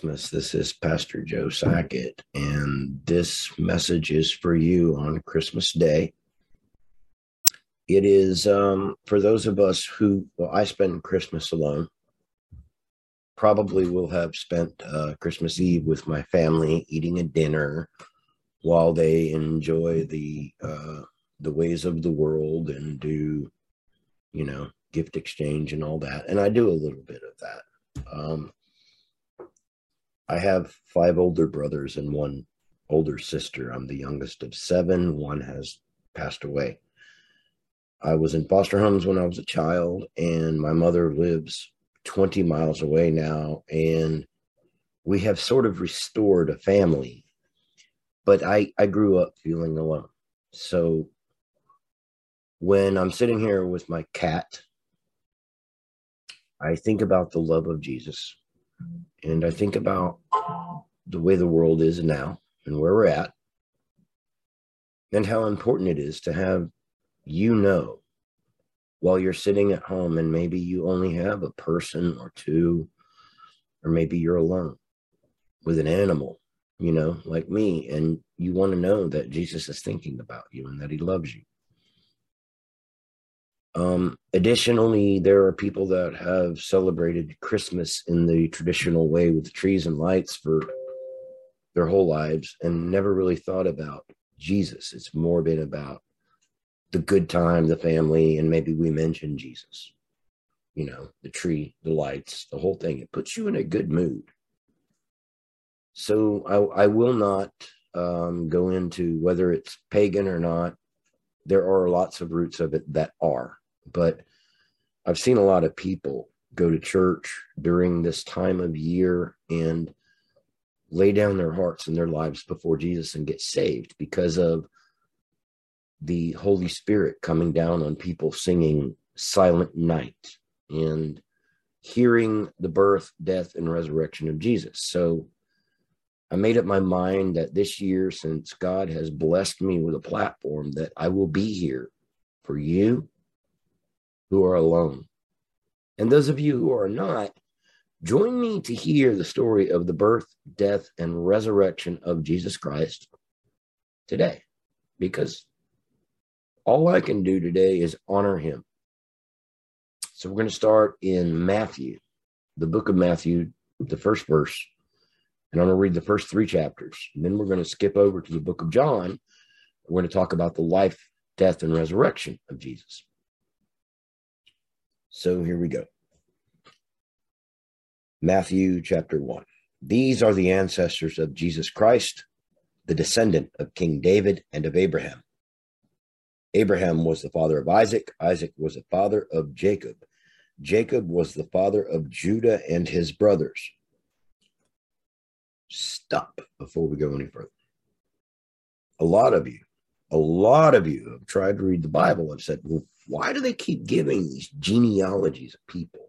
Christmas. This is Pastor Joe Sackett, and this message is for you on Christmas Day. It is um, for those of us who, well, I spend Christmas alone. Probably will have spent uh, Christmas Eve with my family, eating a dinner while they enjoy the uh, the ways of the world and do, you know, gift exchange and all that. And I do a little bit of that. Um, I have five older brothers and one older sister. I'm the youngest of seven. One has passed away. I was in foster homes when I was a child, and my mother lives 20 miles away now. And we have sort of restored a family. But I, I grew up feeling alone. So when I'm sitting here with my cat, I think about the love of Jesus and I think about the way the world is now and where we're at, and how important it is to have you know while you're sitting at home and maybe you only have a person or two, or maybe you're alone with an animal, you know, like me, and you want to know that Jesus is thinking about you and that he loves you. Um, additionally, there are people that have celebrated Christmas in the traditional way with trees and lights for their whole lives and never really thought about Jesus. It's more been about the good time, the family, and maybe we mention Jesus. You know, the tree, the lights, the whole thing. It puts you in a good mood. So I, I will not um, go into whether it's pagan or not. There are lots of roots of it that are but I've seen a lot of people go to church during this time of year and lay down their hearts and their lives before Jesus and get saved because of the Holy Spirit coming down on people singing Silent Night and hearing the birth, death, and resurrection of Jesus. So I made up my mind that this year, since God has blessed me with a platform, that I will be here for you who are alone. And those of you who are not, join me to hear the story of the birth, death, and resurrection of Jesus Christ today, because all I can do today is honor him. So we're going to start in Matthew, the book of Matthew, the first verse. And I'm going to read the first three chapters. And then we're going to skip over to the book of John. We're going to talk about the life, death, and resurrection of Jesus. So here we go. Matthew chapter 1. These are the ancestors of Jesus Christ, the descendant of King David and of Abraham. Abraham was the father of Isaac. Isaac was the father of Jacob. Jacob was the father of Judah and his brothers. Stop before we go any further. A lot of you, a lot of you have tried to read the Bible and said, well, why do they keep giving these genealogies of people?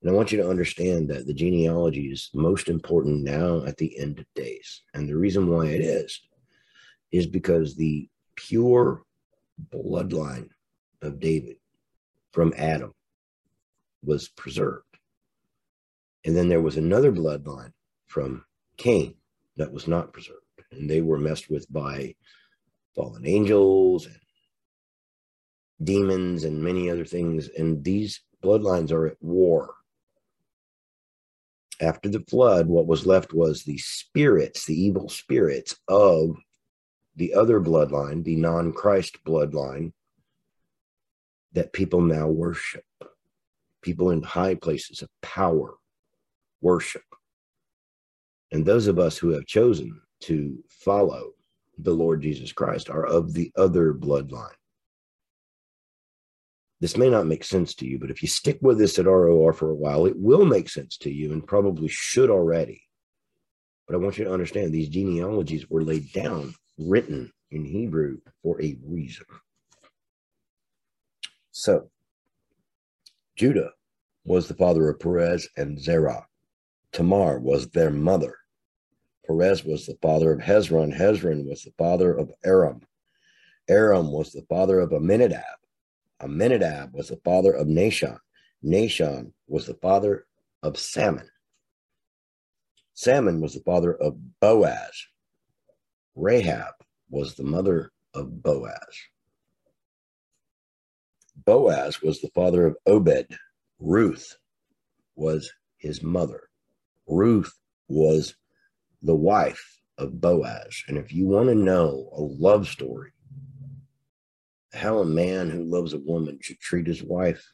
And I want you to understand that the genealogy is most important now at the end of days. And the reason why it is, is because the pure bloodline of David from Adam was preserved. And then there was another bloodline from Cain that was not preserved. And they were messed with by fallen angels and demons and many other things. And these bloodlines are at war. After the flood, what was left was the spirits, the evil spirits of the other bloodline, the non Christ bloodline, that people now worship. People in high places of power worship. And those of us who have chosen to follow the Lord Jesus Christ are of the other bloodline. This may not make sense to you, but if you stick with this at ROR for a while, it will make sense to you and probably should already. But I want you to understand these genealogies were laid down, written in Hebrew for a reason. So, Judah was the father of Perez and Zerah. Tamar was their mother. Perez was the father of Hezron. Hezron was the father of Aram. Aram was the father of Amminadab. Amminadab was the father of Nahshon. Nahshon was the father of Salmon. Salmon was the father of Boaz. Rahab was the mother of Boaz. Boaz was the father of Obed. Ruth was his mother. Ruth was the wife of Boaz. And if you want to know a love story, how a man who loves a woman should treat his wife,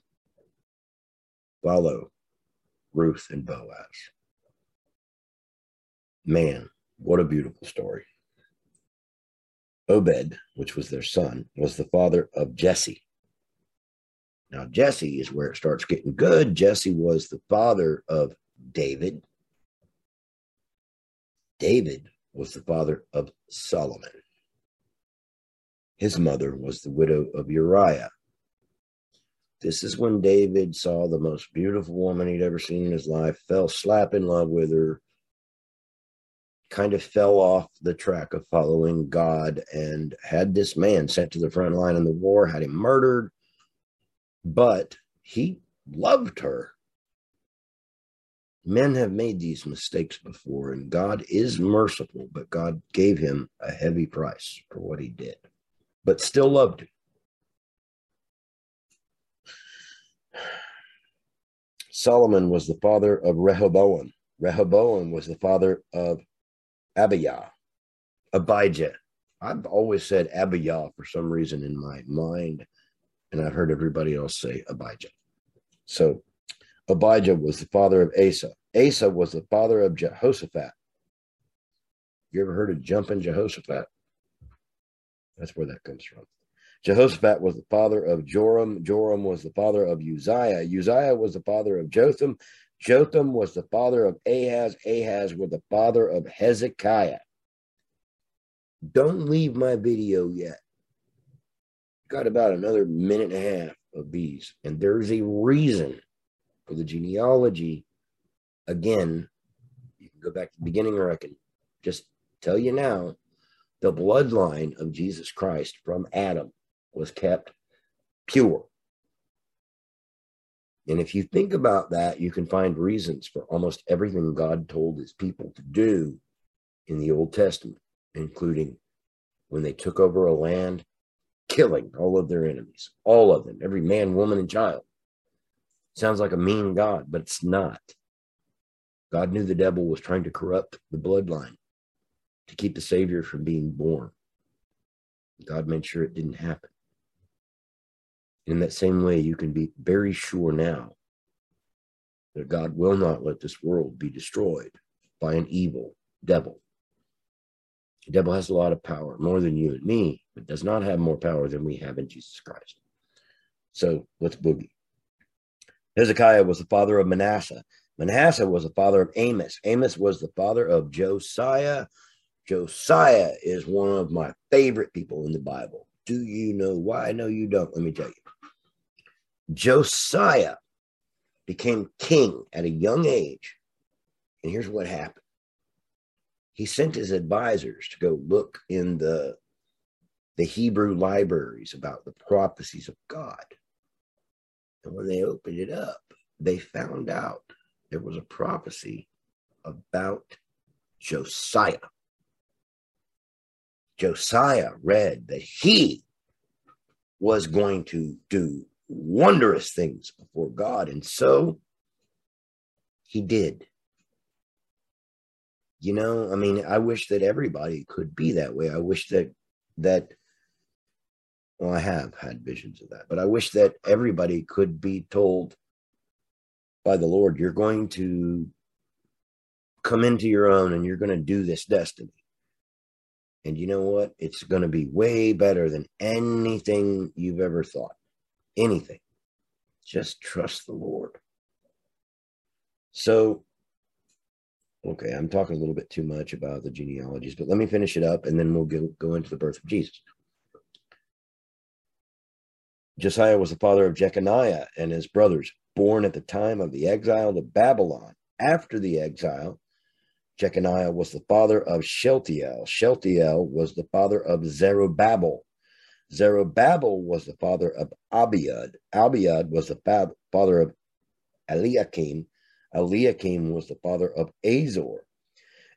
follow Ruth and Boaz. Man, what a beautiful story. Obed, which was their son, was the father of Jesse. Now, Jesse is where it starts getting good. Jesse was the father of David. David was the father of Solomon. His mother was the widow of Uriah. This is when David saw the most beautiful woman he'd ever seen in his life, fell slap in love with her, kind of fell off the track of following God, and had this man sent to the front line in the war, had him murdered. But he loved her. Men have made these mistakes before, and God is merciful, but God gave him a heavy price for what he did, but still loved him. Solomon was the father of Rehoboam. Rehoboam was the father of Abijah. Abijah. I've always said Abijah for some reason in my mind, and I've heard everybody else say Abijah. So Abijah was the father of Asa. Asa was the father of Jehoshaphat. You ever heard of jumping Jehoshaphat? That's where that comes from. Jehoshaphat was the father of Joram. Joram was the father of Uzziah. Uzziah was the father of Jotham. Jotham was the father of Ahaz. Ahaz was the father of Hezekiah. Don't leave my video yet. Got about another minute and a half of these. And there's a reason for the genealogy. Again, you can go back to the beginning, or I can just tell you now the bloodline of Jesus Christ from Adam was kept pure. And if you think about that, you can find reasons for almost everything God told his people to do in the Old Testament, including when they took over a land, killing all of their enemies, all of them, every man, woman, and child. Sounds like a mean God, but it's not. God knew the devil was trying to corrupt the bloodline to keep the Savior from being born. God made sure it didn't happen. In that same way, you can be very sure now that God will not let this world be destroyed by an evil devil. The devil has a lot of power, more than you and me, but does not have more power than we have in Jesus Christ. So let's boogie. Hezekiah was the father of Manasseh. Manasseh was the father of Amos. Amos was the father of Josiah. Josiah is one of my favorite people in the Bible. Do you know why? No, you don't. Let me tell you. Josiah became king at a young age. And here's what happened he sent his advisors to go look in the, the Hebrew libraries about the prophecies of God. And when they opened it up, they found out there was a prophecy about Josiah. Josiah read that he was going to do wondrous things before God. And so he did. You know, I mean, I wish that everybody could be that way. I wish that, that, well, I have had visions of that, but I wish that everybody could be told by the Lord, you're going to come into your own and you're going to do this destiny. And you know what? It's going to be way better than anything you've ever thought anything. Just trust the Lord. So, okay, I'm talking a little bit too much about the genealogies, but let me finish it up and then we'll go, go into the birth of Jesus. Josiah was the father of Jeconiah and his brothers, born at the time of the exile to Babylon. After the exile, Jeconiah was the father of Shealtiel. Shealtiel was the father of Zerubbabel. Zerubbabel was the father of Abiud. Abiud was the father of Eliakim. Eliakim was the father of Azor.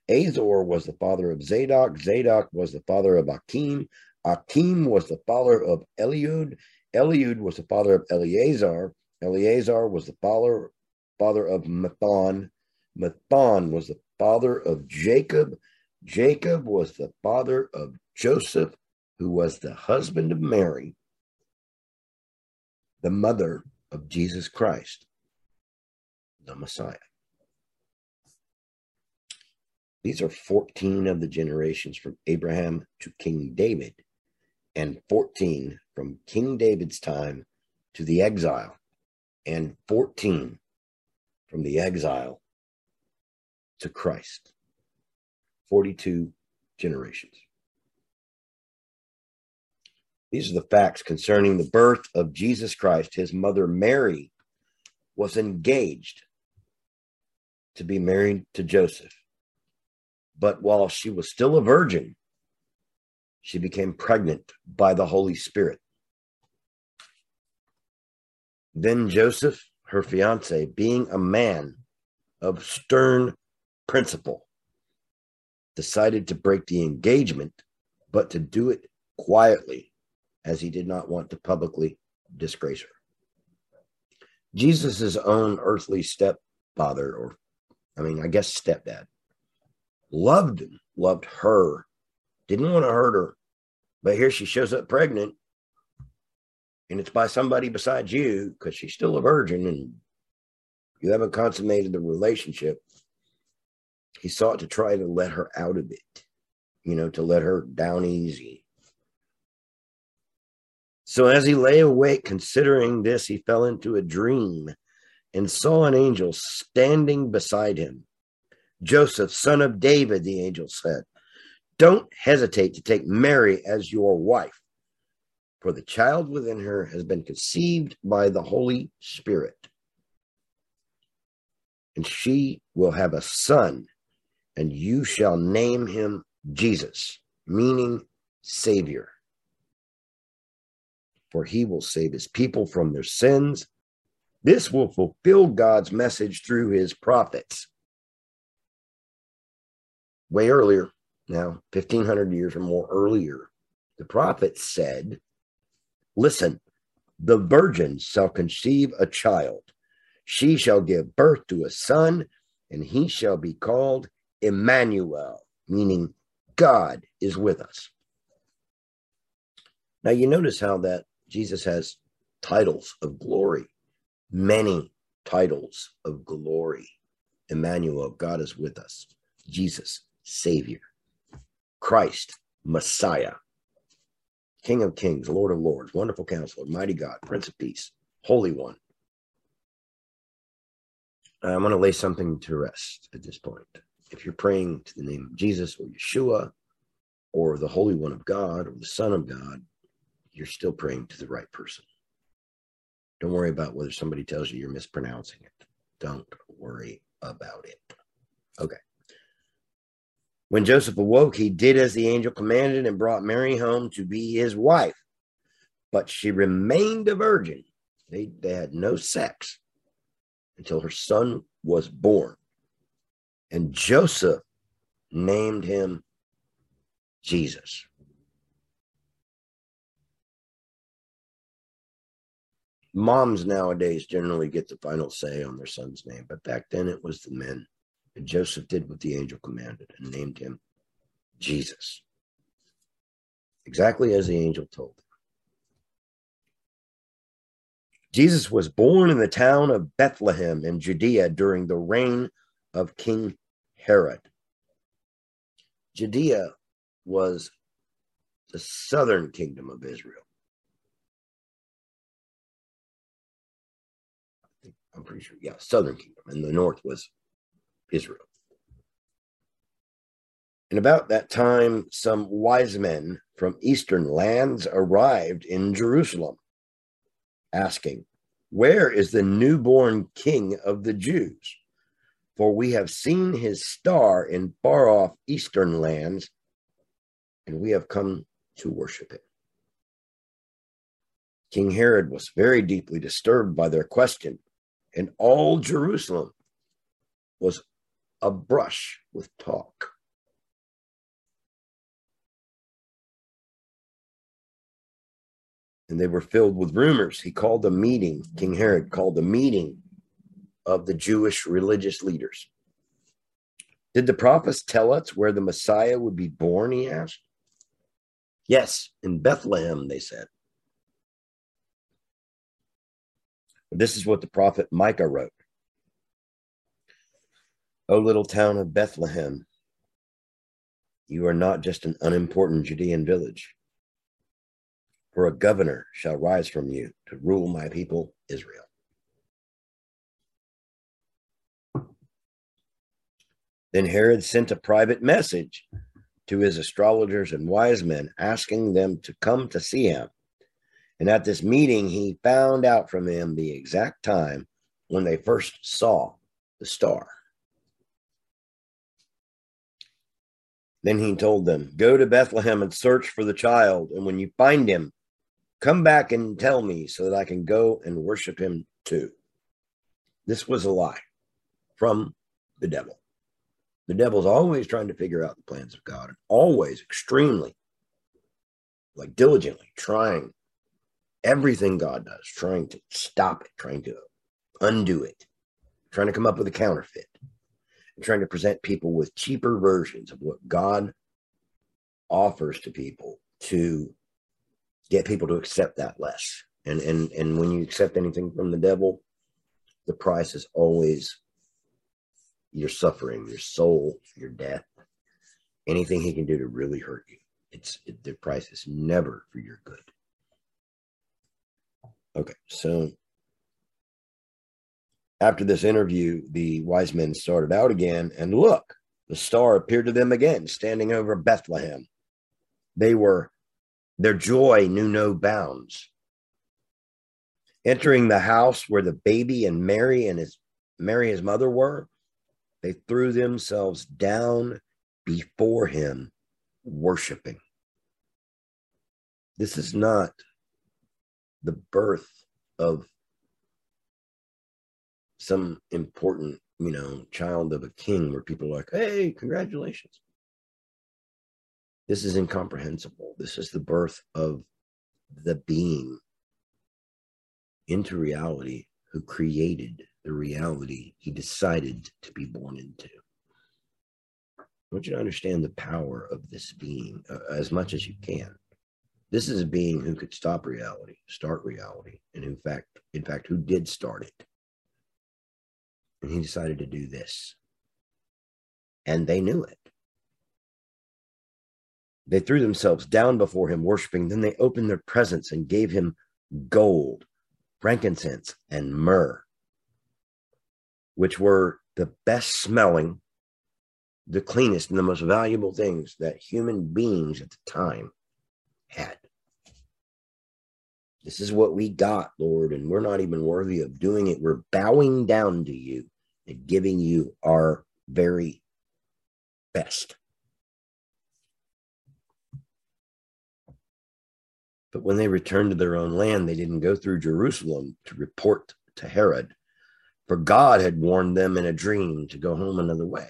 Azor was the father of Zadok. Zadok was the father of Akim. Akim was the father of Eliud. Eliud was the father of Eleazar. Eleazar was the father, father of Matthan. Matthan was the father of Jacob. Jacob was the father of Joseph, who was the husband of Mary, the mother of Jesus Christ, the Messiah. These are 14 of the generations from Abraham to King David, and 14 from King David's time to the exile, and 14 from the exile to Christ. 42 generations. These are the facts concerning the birth of Jesus Christ. His mother Mary was engaged to be married to Joseph. But while she was still a virgin, she became pregnant by the Holy Spirit. Then Joseph, her fiance, being a man of stern principle, decided to break the engagement, but to do it quietly, as he did not want to publicly disgrace her. Jesus' own earthly stepfather, or I mean, I guess stepdad, loved him, loved her, didn't want to hurt her. But here she shows up pregnant, and it's by somebody besides you because she's still a virgin and you haven't consummated the relationship. He sought to try to let her out of it, you know, to let her down easy. So as he lay awake considering this, he fell into a dream and saw an angel standing beside him. Joseph, son of David, the angel said, don't hesitate to take Mary as your wife, for the child within her has been conceived by the Holy Spirit. And she will have a son, and you shall name him Jesus, meaning Savior. For he will save his people from their sins. This will fulfill God's message through his prophets way earlier, now 1500 years or more earlier, the prophet said, Listen, the virgin shall conceive a child. She shall give birth to a son, and he shall be called Emmanuel, meaning God is with us. Now, you notice how that Jesus has titles of glory, many titles of glory. Emmanuel, God is with us. Jesus, Savior, Christ, Messiah, King of Kings, Lord of Lords, Wonderful Counselor, Mighty God, Prince of Peace, Holy One. I want to lay something to rest at this point. If you're praying to the name of Jesus or Yeshua or the Holy One of God or the Son of God, you're still praying to the right person. Don't worry about whether somebody tells you you're mispronouncing it. Don't worry about it. Okay. When Joseph awoke, he did as the angel commanded and brought Mary home to be his wife. But she remained a virgin. They, they had no sex until her son was born. And Joseph named him Jesus. Moms nowadays generally get the final say on their son's name, but back then it was the men. And Joseph did what the angel commanded and named him Jesus, exactly as the angel told him. Jesus was born in the town of Bethlehem in Judea during the reign of King Herod. Judea was the southern kingdom of Israel. I'm pretty sure, yeah, southern kingdom, and the north was Israel. And about that time, some wise men from eastern lands arrived in Jerusalem, asking, Where is the newborn king of the Jews? For we have seen his star in far off eastern lands, and we have come to worship him. King Herod was very deeply disturbed by their question, and all Jerusalem was a brush with talk. And they were filled with rumors. He called a meeting, King Herod called a meeting of the Jewish religious leaders. Did the prophets tell us where the Messiah would be born? He asked. Yes, in Bethlehem, they said. This is what the prophet Micah wrote. O little town of Bethlehem, you are not just an unimportant Judean village, for a governor shall rise from you to rule my people Israel. Then Herod sent a private message to his astrologers and wise men, asking them to come to see him. And at this meeting, he found out from them the exact time when they first saw the star. Then he told them, Go to Bethlehem and search for the child. And when you find him, come back and tell me so that I can go and worship him too. This was a lie from the devil. The devil's always trying to figure out the plans of God, and always extremely, like diligently trying everything God does, trying to stop it, trying to undo it, trying to come up with a counterfeit, and trying to present people with cheaper versions of what God offers to people to get people to accept that less. And and and when you accept anything from the devil, the price is always your suffering, your soul, your death, anything he can do to really hurt you. It's it, the price is never for your good. Okay, so after this interview, the wise men started out again, and look, the star appeared to them again, standing over Bethlehem. They were, their joy knew no bounds. Entering the house where the baby and Mary and his Mary, his mother, were, they threw themselves down before him, worshiping. This is not the birth of some important, you know, child of a king where people are like, hey, congratulations. This is incomprehensible. This is the birth of the being into reality who created the reality he decided to be born into. I want you to understand the power of this being uh, as much as you can. This is a being who could stop reality, start reality, and in fact, in fact, who did start it. And he decided to do this. And they knew it. They threw themselves down before him, worshiping. Then they opened their presents and gave him gold, frankincense, and myrrh which were the best smelling, the cleanest, and the most valuable things that human beings at the time had. This is what we got, Lord, and we're not even worthy of doing it. We're bowing down to you and giving you our very best. But when they returned to their own land, they didn't go through Jerusalem to report to Herod for God had warned them in a dream to go home another way.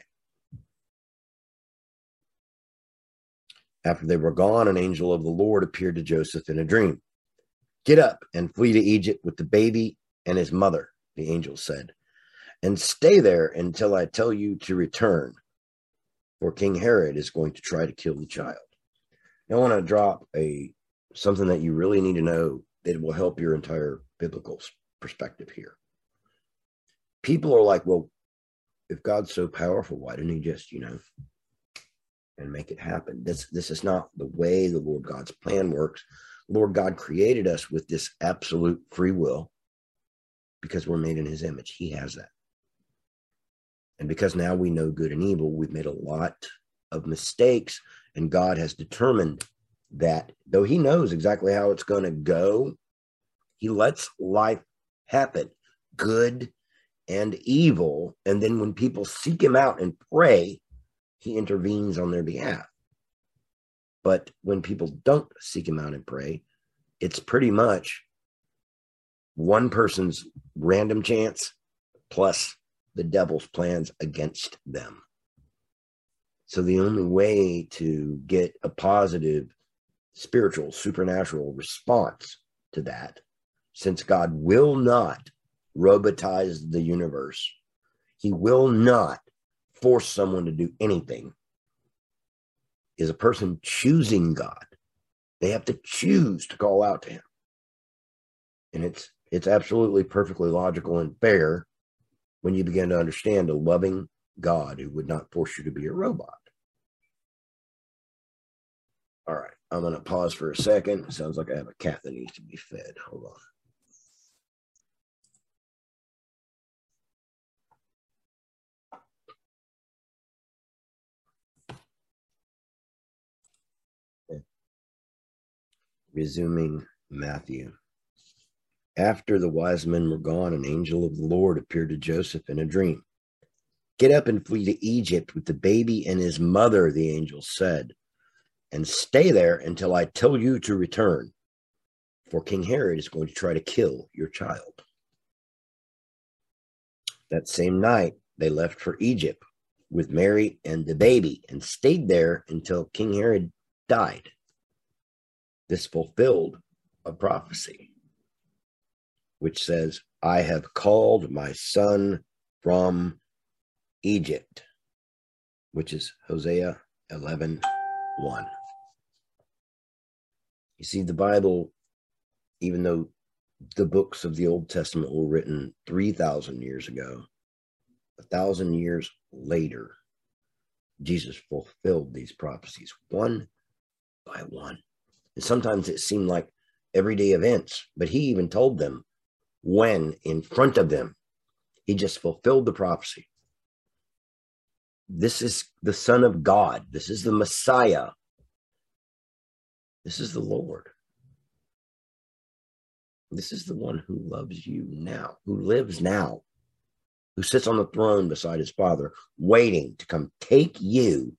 After they were gone, an angel of the Lord appeared to Joseph in a dream. Get up and flee to Egypt with the baby and his mother, the angel said, and stay there until I tell you to return, for King Herod is going to try to kill the child. Now, I want to drop a something that you really need to know that will help your entire biblical perspective here people are like, well, if God's so powerful, why didn't he just, you know, and make it happen? This this is not the way the Lord God's plan works. Lord God created us with this absolute free will because we're made in his image. He has that. And because now we know good and evil, we've made a lot of mistakes, and God has determined that though he knows exactly how it's going to go, he lets life happen, good and evil. And then when people seek him out and pray, he intervenes on their behalf. But when people don't seek him out and pray, it's pretty much one person's random chance plus the devil's plans against them. So the only way to get a positive spiritual supernatural response to that, since God will not robotize the universe, He will not force someone to do anything. Is a person choosing God? They have to choose to call out to Him, and it's it's absolutely perfectly logical and fair when you begin to understand a loving God who would not force you to be a robot. All right, I'm going to pause for a second. It sounds like I have a cat that needs to be fed. Hold on. Resuming Matthew. After the wise men were gone, an angel of the Lord appeared to Joseph in a dream. Get up and flee to Egypt with the baby and his mother, the angel said, and stay there until I tell you to return, for King Herod is going to try to kill your child. That same night, they left for Egypt with Mary and the baby and stayed there until King Herod died. This fulfilled a prophecy which says, I have called my son from Egypt, which is Hosea 11 1. You see, the Bible, even though the books of the Old Testament were written 3,000 years ago, a thousand years later, Jesus fulfilled these prophecies one by one. Sometimes it seemed like everyday events, but he even told them when in front of them. He just fulfilled the prophecy. This is the Son of God. This is the Messiah. This is the Lord. This is the one who loves you now, who lives now, who sits on the throne beside his Father, waiting to come take you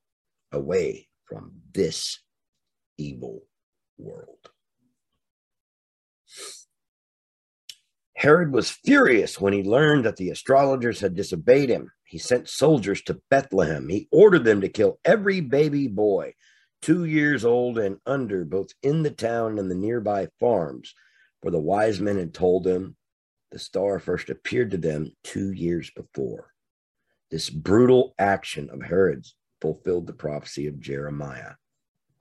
away from this evil world. Herod was furious when he learned that the astrologers had disobeyed him. He sent soldiers to Bethlehem. He ordered them to kill every baby boy, two years old and under, both in the town and the nearby farms, for the wise men had told him the star first appeared to them two years before. This brutal action of Herod's fulfilled the prophecy of Jeremiah.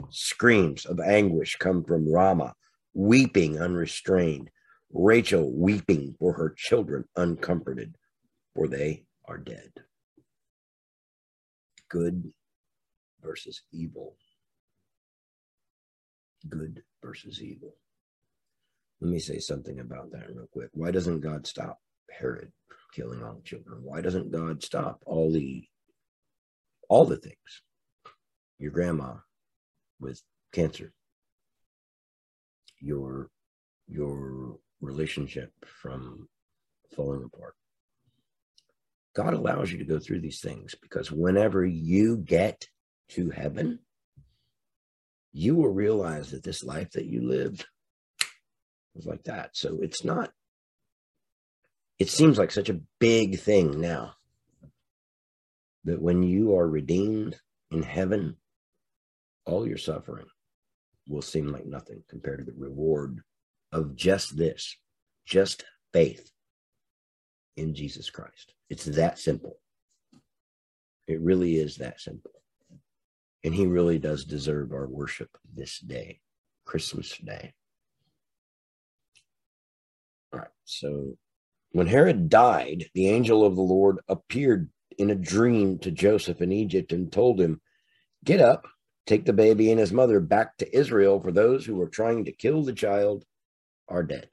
Screams of anguish come from Rama, weeping unrestrained. Rachel weeping for her children uncomforted, for they are dead. Good versus evil. Good versus evil. Let me say something about that real quick. Why doesn't God stop Herod killing all the children? Why doesn't God stop all the all the things? Your grandma with cancer. Your your relationship from falling apart. God allows you to go through these things because whenever you get to heaven, you will realize that this life that you lived was like that. So it's not, it seems like such a big thing now. that when you are redeemed in heaven, all your suffering will seem like nothing compared to the reward of just this, just faith in Jesus Christ. It's that simple. It really is that simple. And he really does deserve our worship this day, Christmas Day. All right. So when Herod died, the angel of the Lord appeared in a dream to Joseph in Egypt and told him, Get up, take the baby and his mother back to Israel, for those who were trying to kill the child are dead.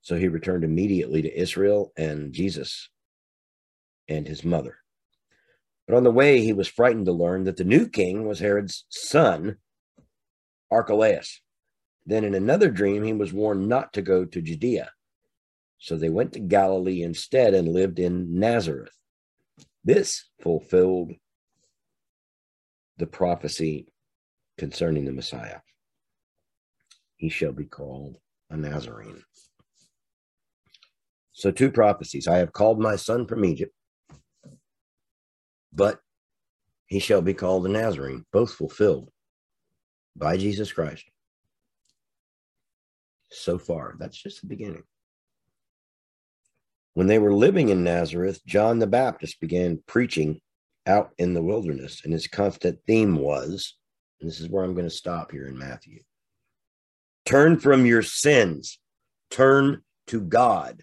So he returned immediately to Israel and Jesus and his mother. But on the way, he was frightened to learn that the new king was Herod's son, Archelaus. Then in another dream, he was warned not to go to Judea. So they went to Galilee instead and lived in Nazareth. This fulfilled the prophecy concerning the Messiah he shall be called a Nazarene. So, two prophecies I have called my son from Egypt, but he shall be called a Nazarene, both fulfilled by Jesus Christ. so far. That's just the beginning. When they were living in Nazareth, John the Baptist began preaching out in the wilderness, and his constant theme was, and this is where I'm going to stop here in Matthew. Turn from your sins, turn to God,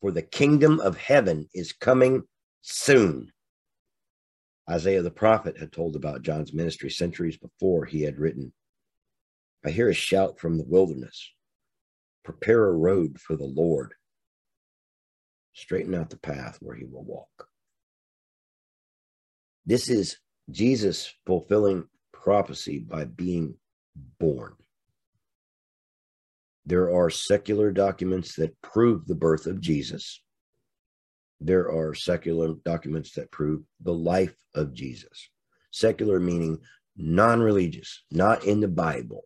for the kingdom of heaven is coming soon. Isaiah the prophet had told about John's ministry centuries before he had written, I hear a shout from the wilderness. Prepare a road for the Lord, straighten out the path where he will walk. This is Jesus fulfilling prophecy by being born. There are secular documents that prove the birth of Jesus. There are secular documents that prove the life of Jesus. Secular meaning non religious, not in the Bible.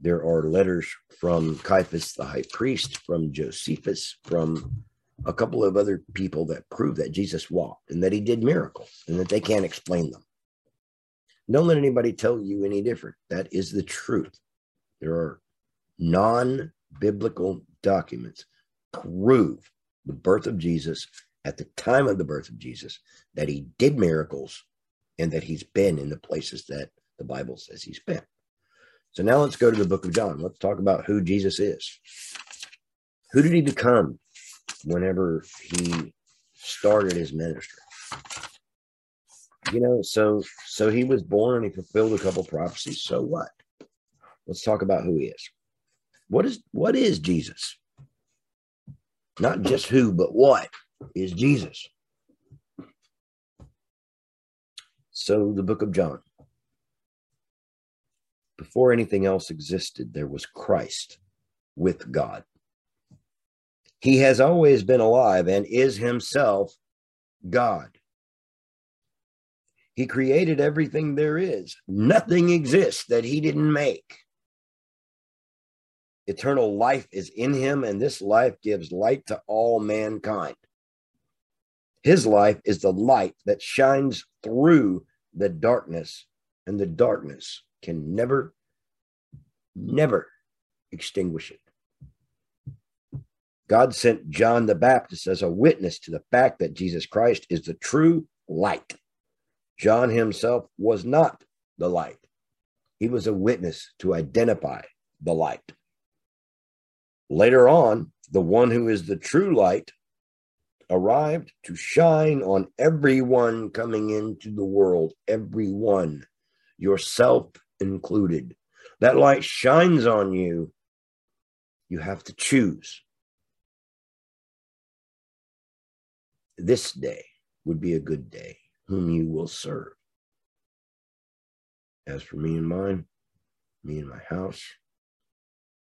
There are letters from Caiaphas the high priest, from Josephus, from a couple of other people that prove that Jesus walked and that he did miracles and that they can't explain them. Don't let anybody tell you any different. That is the truth. There are non biblical documents prove the birth of Jesus at the time of the birth of Jesus, that he did miracles and that he's been in the places that the Bible says he's been. So now let's go to the book of John. Let's talk about who Jesus is. Who did he become whenever he started his ministry? You know, so so he was born and he fulfilled a couple prophecies. So what? Let's talk about who he is. What is what is Jesus? Not just who, but what is Jesus? So the book of John. Before anything else existed, there was Christ with God. He has always been alive and is himself God. He created everything there is. Nothing exists that he didn't make. Eternal life is in him, and this life gives light to all mankind. His life is the light that shines through the darkness, and the darkness can never, never extinguish it. God sent John the Baptist as a witness to the fact that Jesus Christ is the true light. John himself was not the light, he was a witness to identify the light. Later on, the one who is the true light arrived to shine on everyone coming into the world, everyone, yourself included. That light shines on you. You have to choose. This day would be a good day, whom you will serve. As for me and mine, me and my house,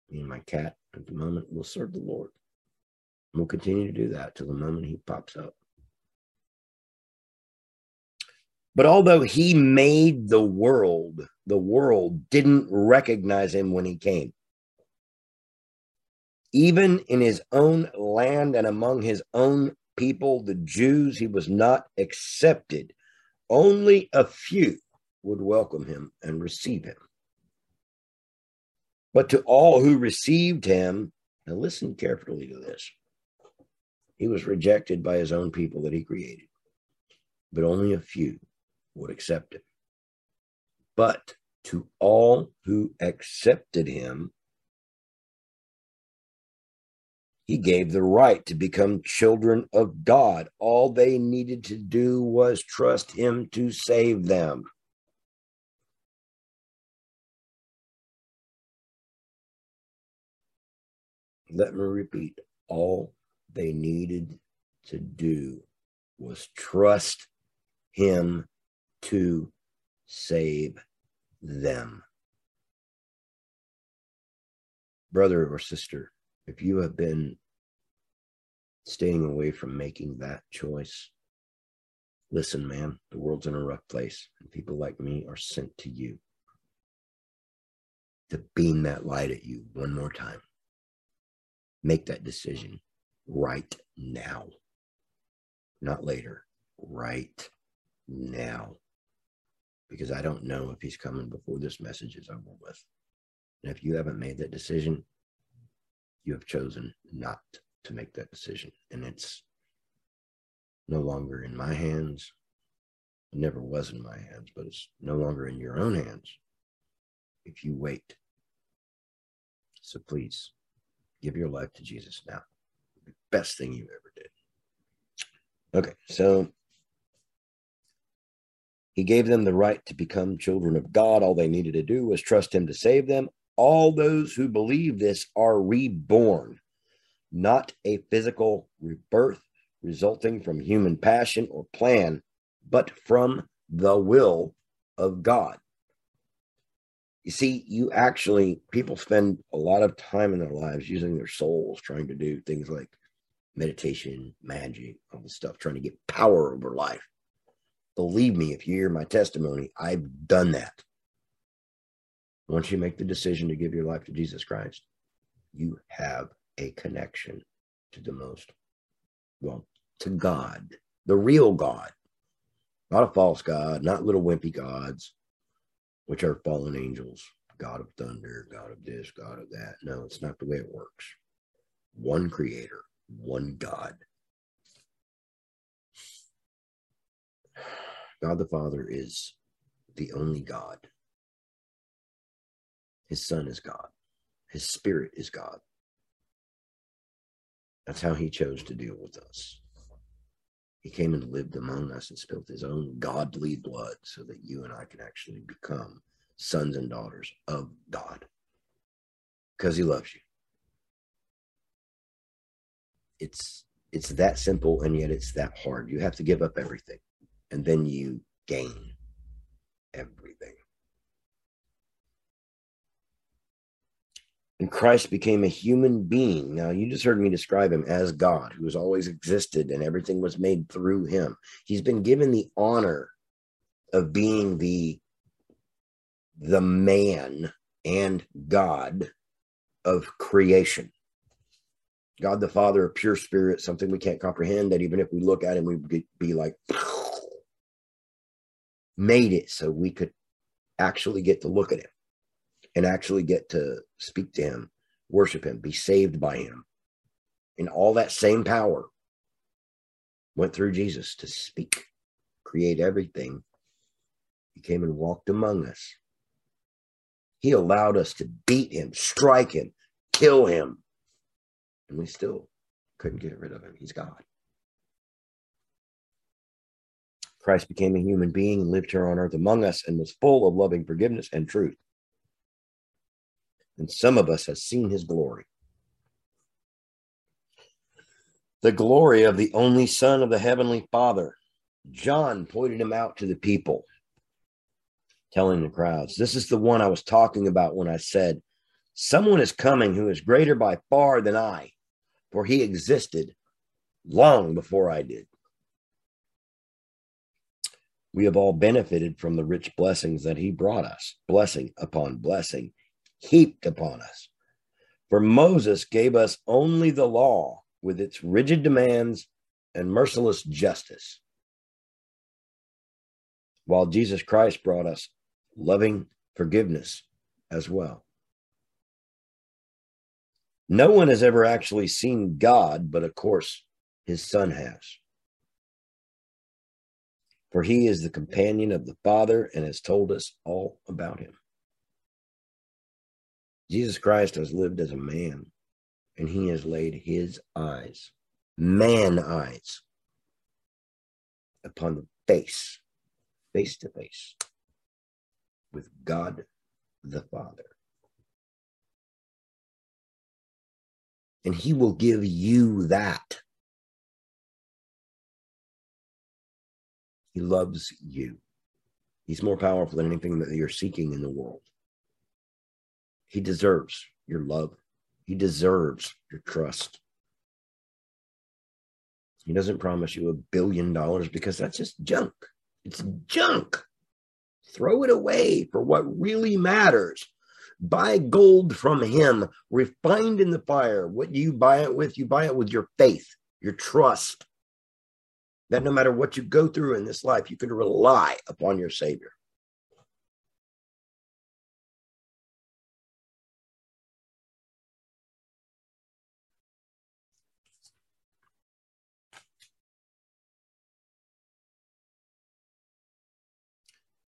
me and my cat, at the moment, we'll serve the Lord. And We'll continue to do that till the moment He pops up. But although He made the world, the world didn't recognize Him when He came. Even in His own land and among His own people, the Jews, He was not accepted. Only a few would welcome Him and receive Him. But to all who received him, now listen carefully to this. He was rejected by his own people that he created, but only a few would accept him. But to all who accepted him, he gave the right to become children of God. All they needed to do was trust him to save them. Let me repeat all they needed to do was trust him to save them. Brother or sister, if you have been staying away from making that choice, listen, man, the world's in a rough place, and people like me are sent to you to beam that light at you one more time make that decision right now, not later, right now. Because I don't know if he's coming before this message is over with. And if you haven't made that decision, you have chosen not to make that decision. And it's no longer in my hands. It never was in my hands, but it's no longer in your own hands if you wait. So please give your life to Jesus now. The best thing you ever did. Okay, so he gave them the right to become children of God. All they needed to do was trust him to save them. All those who believe this are reborn, not a physical rebirth resulting from human passion or plan, but from the will of God. You see, you actually, people spend a lot of time in their lives using their souls trying to do things like meditation, magic, all this stuff, trying to get power over life. Believe me, if you hear my testimony, I've done that. Once you make the decision to give your life to Jesus Christ, you have a connection to the most, well, to God, the real God, not a false God, not little wimpy gods, which are fallen angels, God of thunder, God of this, God of that. No, it's not the way it works. One creator, one God. God the Father is the only God. His Son is God. His Spirit is God. That's how He chose to deal with us. He came and lived among us and spilled his own godly blood so that you and I can actually become sons and daughters of God because he loves you. It's it's that simple and yet it's that hard. You have to give up everything and then you gain everything. And Christ became a human being. Now, you just heard me describe him as God, who has always existed and everything was made through him. He's been given the honor of being the, the man and God of creation. God the Father, a pure spirit, something we can't comprehend, that even if we look at him, we would be like, made it so we could actually get to look at him and actually get to speak to him, worship him, be saved by him. And all that same power went through Jesus to speak, create everything. He came and walked among us. He allowed us to beat him, strike him, kill him. And we still couldn't get rid of him. He's God. Christ became a human being and lived here on earth among us and was full of loving forgiveness and truth and some of us has seen his glory. The glory of the only Son of the Heavenly Father. John pointed him out to the people, telling the crowds, This is the one I was talking about when I said, Someone is coming who is greater by far than I, for he existed long before I did. We have all benefited from the rich blessings that he brought us, blessing upon blessing heaped upon us. For Moses gave us only the law with its rigid demands and merciless justice, while Jesus Christ brought us loving forgiveness as well. No one has ever actually seen God, but of course, his son has. For he is the companion of the Father and has told us all about him. Jesus Christ has lived as a man, and he has laid his eyes, man eyes, upon the face, face to face, with God the Father. And he will give you that. He loves you. He's more powerful than anything that you're seeking in the world. He deserves your love. He deserves your trust. He doesn't promise you a billion dollars because that's just junk. It's junk. Throw it away for what really matters. Buy gold from him, refined in the fire. What do you buy it with? You buy it with your faith, your trust. That no matter what you go through in this life, you can rely upon your Savior.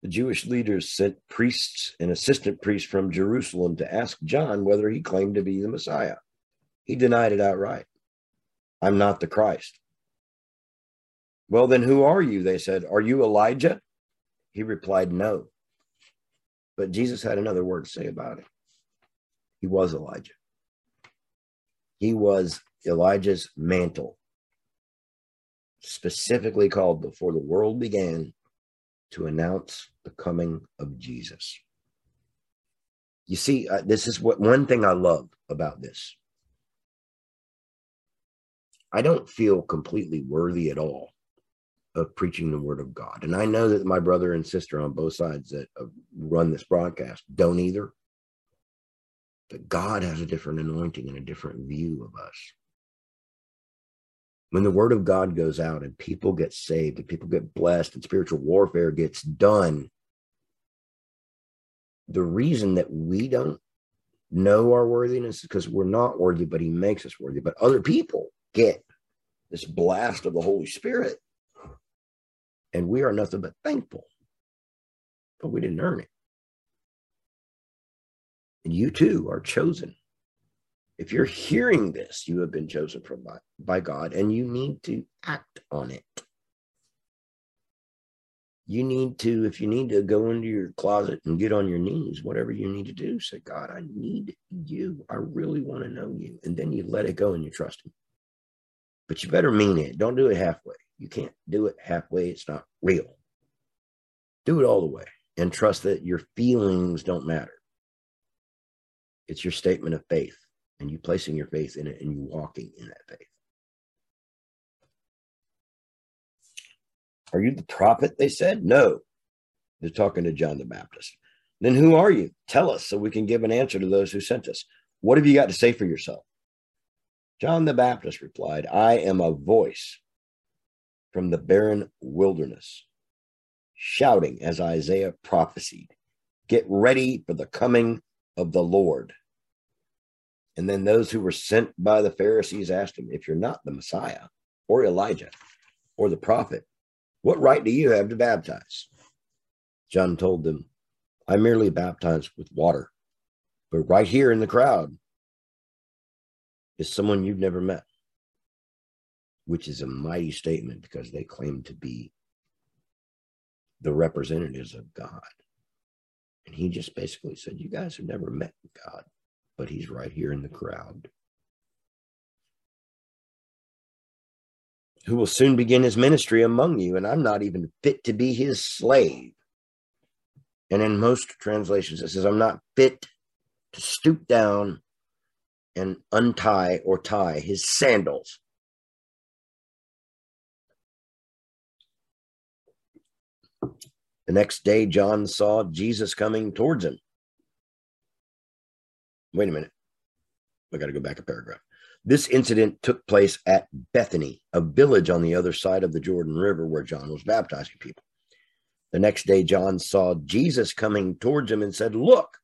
The Jewish leaders sent priests and assistant priests from Jerusalem to ask John whether he claimed to be the Messiah. He denied it outright. I'm not the Christ. Well, then who are you? They said. Are you Elijah? He replied, No. But Jesus had another word to say about it. He was Elijah. He was Elijah's mantle, specifically called before the world began to announce the coming of Jesus. You see, uh, this is what one thing I love about this. I don't feel completely worthy at all of preaching the word of God. And I know that my brother and sister on both sides that run this broadcast don't either. But God has a different anointing and a different view of us. When the word of God goes out and people get saved and people get blessed and spiritual warfare gets done, the reason that we don't know our worthiness is because we're not worthy, but He makes us worthy. But other people get this blast of the Holy Spirit and we are nothing but thankful. But we didn't earn it. And you too are chosen. If you're hearing this, you have been chosen from by, by God and you need to act on it. You need to, if you need to go into your closet and get on your knees, whatever you need to do, say, God, I need you. I really want to know you. And then you let it go and you trust him. But you better mean it. Don't do it halfway. You can't do it halfway. It's not real. Do it all the way and trust that your feelings don't matter. It's your statement of faith and you placing your faith in it and you walking in that faith. Are you the prophet? They said. No. They're talking to John the Baptist. Then who are you? Tell us so we can give an answer to those who sent us. What have you got to say for yourself? John the Baptist replied, I am a voice from the barren wilderness, shouting as Isaiah prophesied, Get ready for the coming of the Lord. And then those who were sent by the Pharisees asked him, If you're not the Messiah or Elijah or the prophet, what right do you have to baptize? John told them, I merely baptize with water. But right here in the crowd is someone you've never met which is a mighty statement because they claim to be the representatives of God. And he just basically said, You guys have never met God, but he's right here in the crowd. Who will soon begin his ministry among you, and I'm not even fit to be his slave. And in most translations, it says, I'm not fit to stoop down and untie or tie his sandals. The next day, John saw Jesus coming towards him. Wait a minute. I got to go back a paragraph. This incident took place at Bethany, a village on the other side of the Jordan River where John was baptizing people. The next day, John saw Jesus coming towards him and said, Look,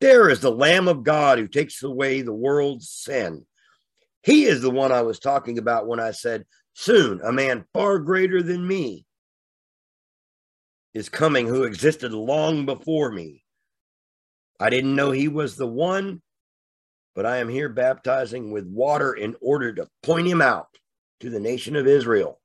there is the Lamb of God who takes away the world's sin. He is the one I was talking about when I said, Soon a man far greater than me is coming who existed long before me. I didn't know he was the one, but I am here baptizing with water in order to point him out to the nation of Israel.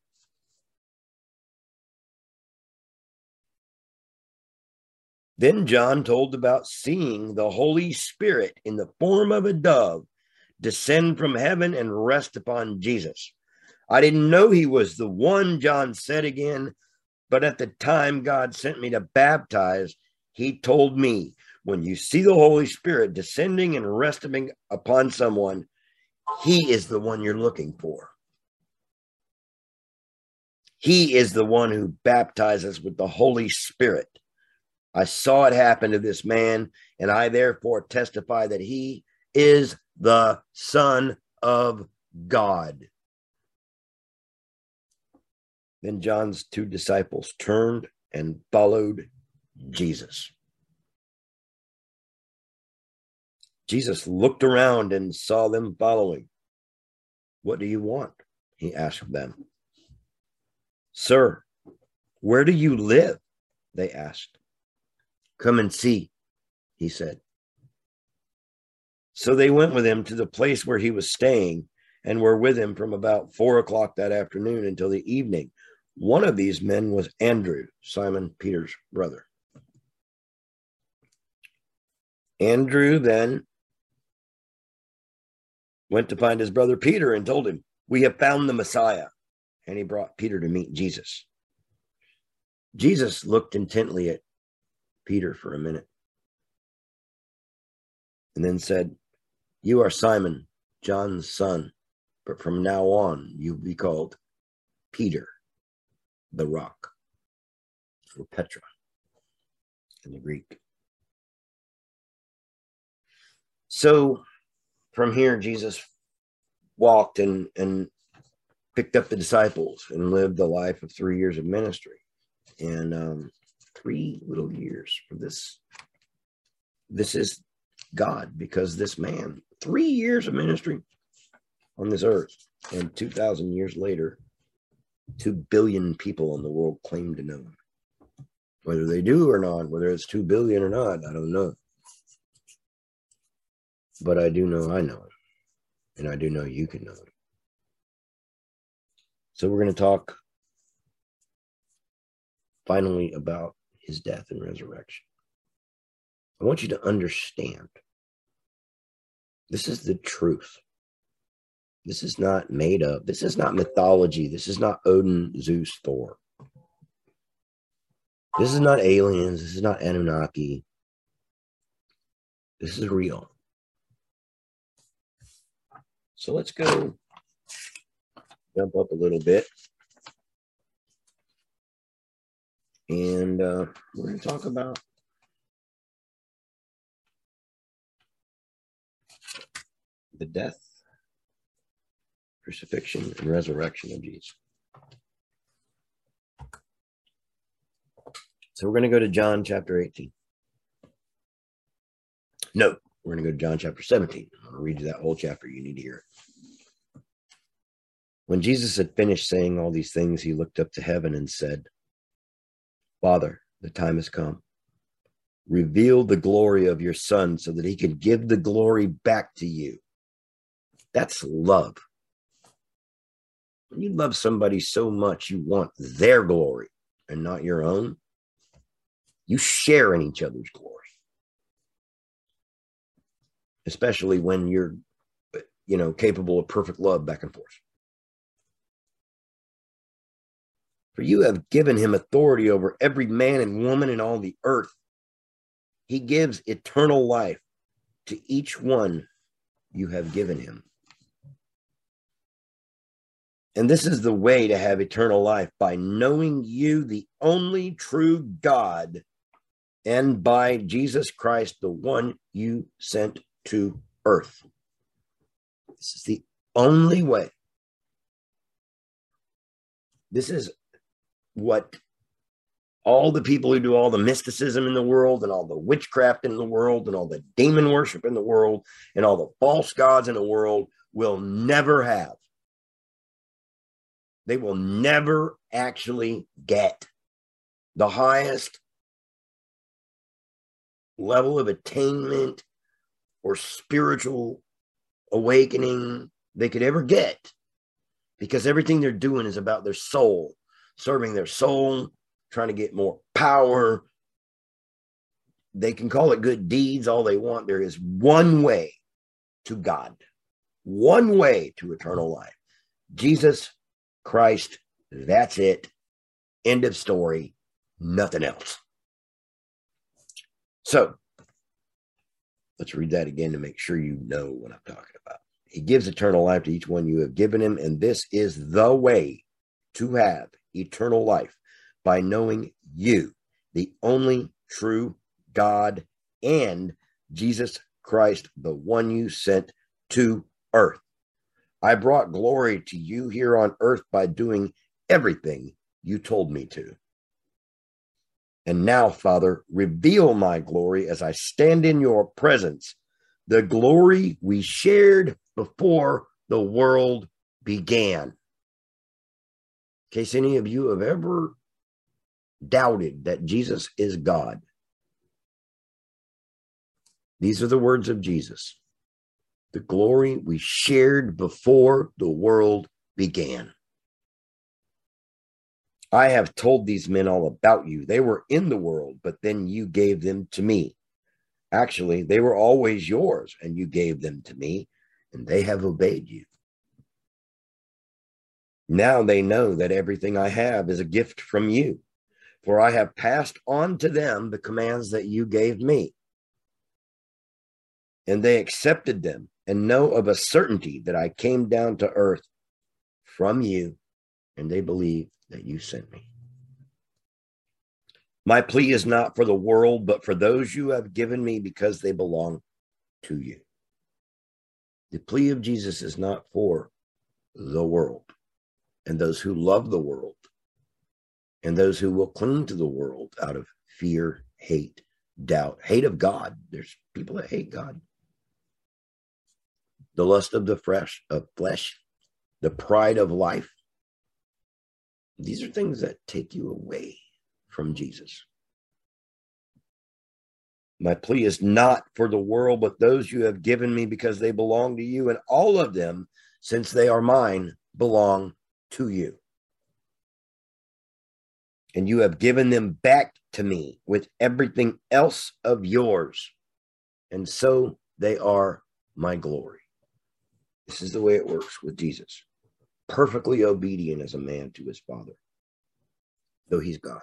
Then John told about seeing the Holy Spirit in the form of a dove descend from heaven and rest upon Jesus. I didn't know he was the one, John said again. But at the time God sent me to baptize, he told me, when you see the Holy Spirit descending and resting upon someone, he is the one you're looking for. He is the one who baptizes with the Holy Spirit. I saw it happen to this man, and I therefore testify that he is the Son of God. Then John's two disciples turned and followed Jesus. Jesus looked around and saw them following. What do you want? He asked them. Sir, where do you live? They asked. Come and see, he said. So they went with him to the place where he was staying and were with him from about four o'clock that afternoon until the evening. One of these men was Andrew, Simon Peter's brother. Andrew then went to find his brother Peter and told him, We have found the Messiah. And he brought Peter to meet Jesus. Jesus looked intently at Peter for a minute and then said, You are Simon, John's son, but from now on you'll be called Peter, the rock, or Petra in the Greek. So from here, Jesus walked and, and picked up the disciples and lived the life of three years of ministry. And um, three little years for this. This is God because this man, three years of ministry on this earth, and 2,000 years later, two billion people in the world claim to know him. Whether they do or not, whether it's two billion or not, I don't know. But I do know I know him. And I do know you can know him. So we're going to talk finally about his death and resurrection. I want you to understand this is the truth. This is not made up. This is not mythology. This is not Odin, Zeus, Thor. This is not aliens. This is not Anunnaki. This is real. So let's go jump up a little bit. And uh, we're going to talk about the death, crucifixion, and resurrection of Jesus. So we're going to go to John chapter 18. No, we're going to go to John chapter 17. I'm going to read you that whole chapter. You need to hear it. When Jesus had finished saying all these things, he looked up to heaven and said, Father, the time has come. Reveal the glory of your Son so that he can give the glory back to you. That's love. When you love somebody so much, you want their glory and not your own, you share in each other's glory especially when you're, you know, capable of perfect love back and forth. For you have given him authority over every man and woman in all the earth. He gives eternal life to each one you have given him. And this is the way to have eternal life by knowing you, the only true God, and by Jesus Christ, the one you sent to earth. This is the only way. This is what all the people who do all the mysticism in the world and all the witchcraft in the world and all the demon worship in the world and all the false gods in the world will never have. They will never actually get the highest level of attainment or spiritual awakening they could ever get because everything they're doing is about their soul, serving their soul, trying to get more power. They can call it good deeds all they want. There is one way to God, one way to eternal life Jesus Christ. That's it. End of story. Nothing else. So, Let's read that again to make sure you know what I'm talking about. He gives eternal life to each one you have given him, and this is the way to have eternal life by knowing you, the only true God, and Jesus Christ, the one you sent to earth. I brought glory to you here on earth by doing everything you told me to. And now, Father, reveal my glory as I stand in your presence, the glory we shared before the world began. In case any of you have ever doubted that Jesus is God. These are the words of Jesus. The glory we shared before the world began. I have told these men all about you. They were in the world, but then you gave them to me. Actually, they were always yours, and you gave them to me, and they have obeyed you. Now they know that everything I have is a gift from you, for I have passed on to them the commands that you gave me. And they accepted them and know of a certainty that I came down to earth from you, and they believe that you sent me. My plea is not for the world, but for those you have given me because they belong to you. The plea of Jesus is not for the world and those who love the world and those who will cling to the world out of fear, hate, doubt, hate of God. There's people that hate God. The lust of the flesh, of flesh, the pride of life, these are things that take you away from Jesus. My plea is not for the world, but those you have given me because they belong to you, and all of them, since they are mine, belong to you. And you have given them back to me with everything else of yours. And so they are my glory. This is the way it works with Jesus perfectly obedient as a man to his father, though he's God.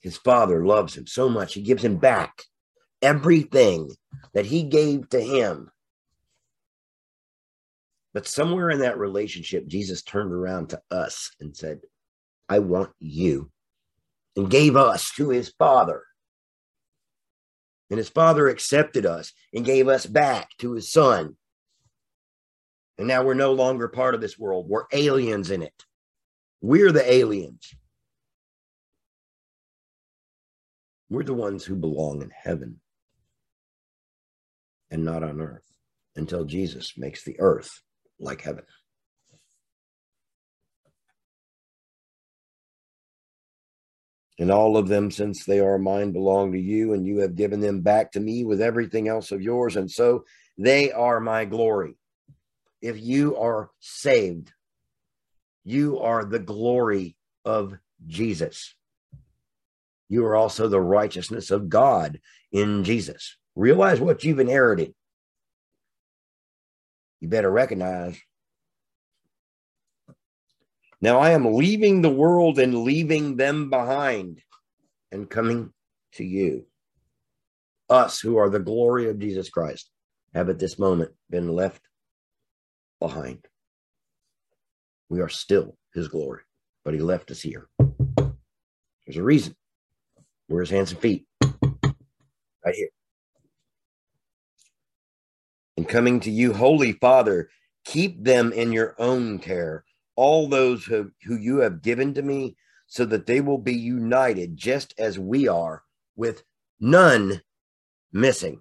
His father loves him so much, he gives him back everything that he gave to him. But somewhere in that relationship, Jesus turned around to us and said, I want you, and gave us to his father. And his father accepted us and gave us back to his son. And now we're no longer part of this world. We're aliens in it. We're the aliens. We're the ones who belong in heaven and not on earth until Jesus makes the earth like heaven. And all of them, since they are mine, belong to you, and you have given them back to me with everything else of yours. And so they are my glory if you are saved, you are the glory of Jesus. You are also the righteousness of God in Jesus. Realize what you've inherited. You better recognize. Now I am leaving the world and leaving them behind and coming to you. Us who are the glory of Jesus Christ have at this moment been left behind. We are still his glory, but he left us here. There's a reason. We're his hands and feet. Right here. And coming to you, Holy Father, keep them in your own care, all those who, who you have given to me, so that they will be united just as we are, with none missing.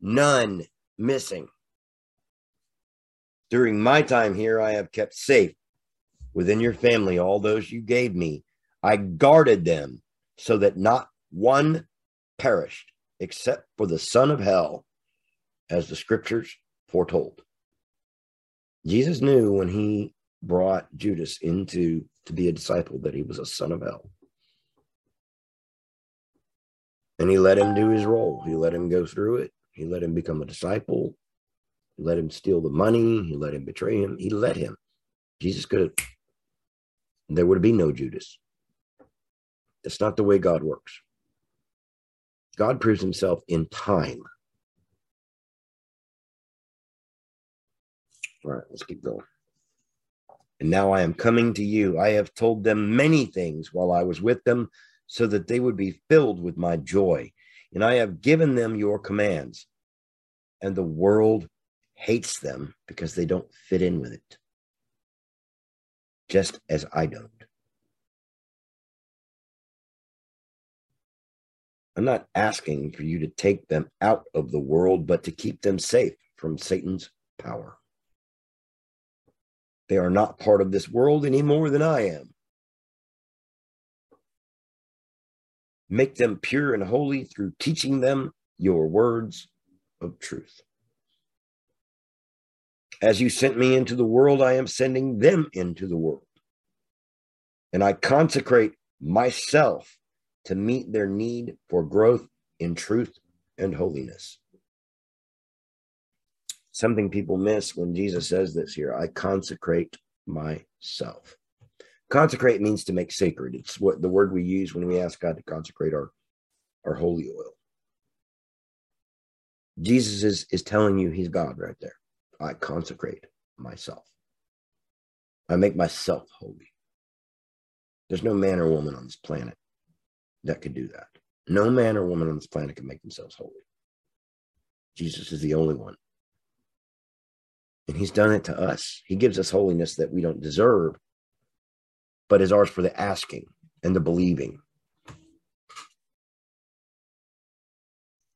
None missing. During my time here, I have kept safe within your family all those you gave me. I guarded them so that not one perished except for the son of hell, as the scriptures foretold. Jesus knew when he brought Judas into to be a disciple that he was a son of hell. And he let him do his role. He let him go through it. He let him become a disciple. He let him steal the money. He let him betray him. He let him. Jesus could have, there would be no Judas. That's not the way God works. God proves himself in time. All right, let's keep going. And now I am coming to you. I have told them many things while I was with them, so that they would be filled with my joy. And I have given them your commands, and the world hates them because they don't fit in with it, just as I don't. I'm not asking for you to take them out of the world, but to keep them safe from Satan's power. They are not part of this world any more than I am. Make them pure and holy through teaching them your words of truth. As you sent me into the world, I am sending them into the world. And I consecrate myself to meet their need for growth in truth and holiness. Something people miss when Jesus says this here I consecrate myself. Consecrate means to make sacred. It's what the word we use when we ask God to consecrate our, our holy oil. Jesus is, is telling you he's God right there. I consecrate myself. I make myself holy. There's no man or woman on this planet that could do that. No man or woman on this planet can make themselves holy. Jesus is the only one. And he's done it to us. He gives us holiness that we don't deserve, but is ours for the asking and the believing.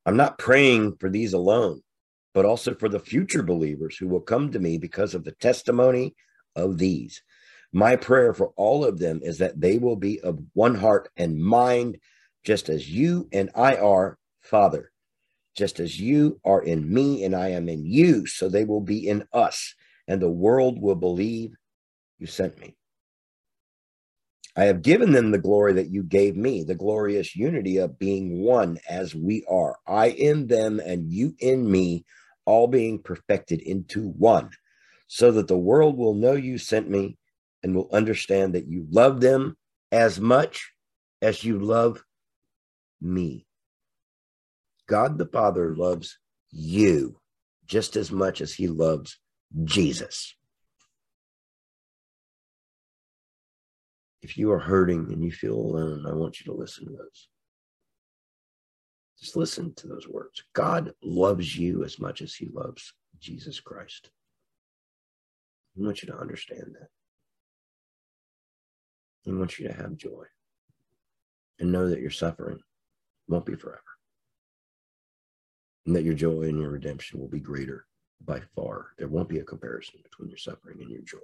I'm not praying for these alone, but also for the future believers who will come to me because of the testimony of these. My prayer for all of them is that they will be of one heart and mind, just as you and I are, Father, just as you are in me and I am in you, so they will be in us, and the world will believe you sent me. I have given them the glory that you gave me, the glorious unity of being one as we are. I in them and you in me, all being perfected into one, so that the world will know you sent me and will understand that you love them as much as you love me. God the Father loves you just as much as he loves Jesus. If you are hurting and you feel alone, I want you to listen to those. Just listen to those words. God loves you as much as he loves Jesus Christ. I want you to understand that. I want you to have joy and know that your suffering won't be forever. And that your joy and your redemption will be greater by far. There won't be a comparison between your suffering and your joy.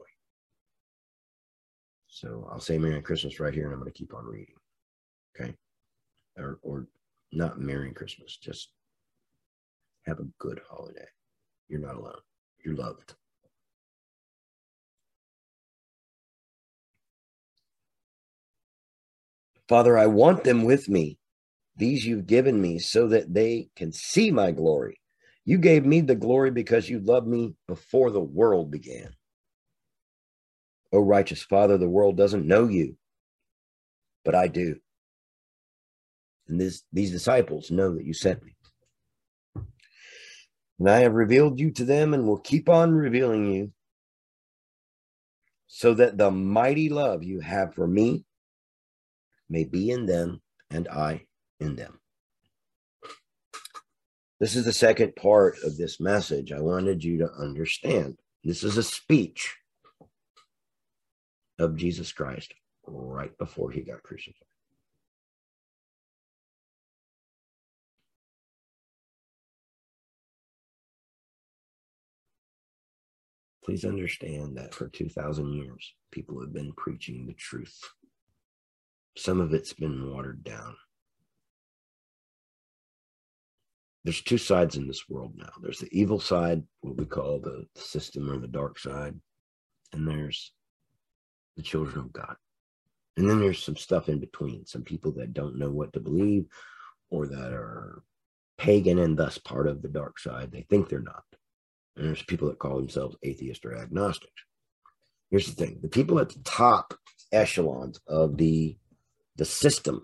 So I'll say Merry Christmas right here, and I'm going to keep on reading. Okay. Or, or not Merry Christmas, just have a good holiday. You're not alone, you're loved. Father, I want them with me. These you've given me so that they can see my glory. You gave me the glory because you loved me before the world began. O righteous Father, the world doesn't know you, but I do. And this, these disciples know that you sent me. And I have revealed you to them and will keep on revealing you so that the mighty love you have for me may be in them and I in them. This is the second part of this message I wanted you to understand. This is a speech of Jesus Christ right before he got crucified. Please understand that for 2,000 years, people have been preaching the truth. Some of it's been watered down. There's two sides in this world now there's the evil side, what we call the system or the dark side, and there's the children of God. And then there's some stuff in between, some people that don't know what to believe or that are pagan and thus part of the dark side. They think they're not. And there's people that call themselves atheist or agnostics. Here's the thing the people at the top echelons of the the system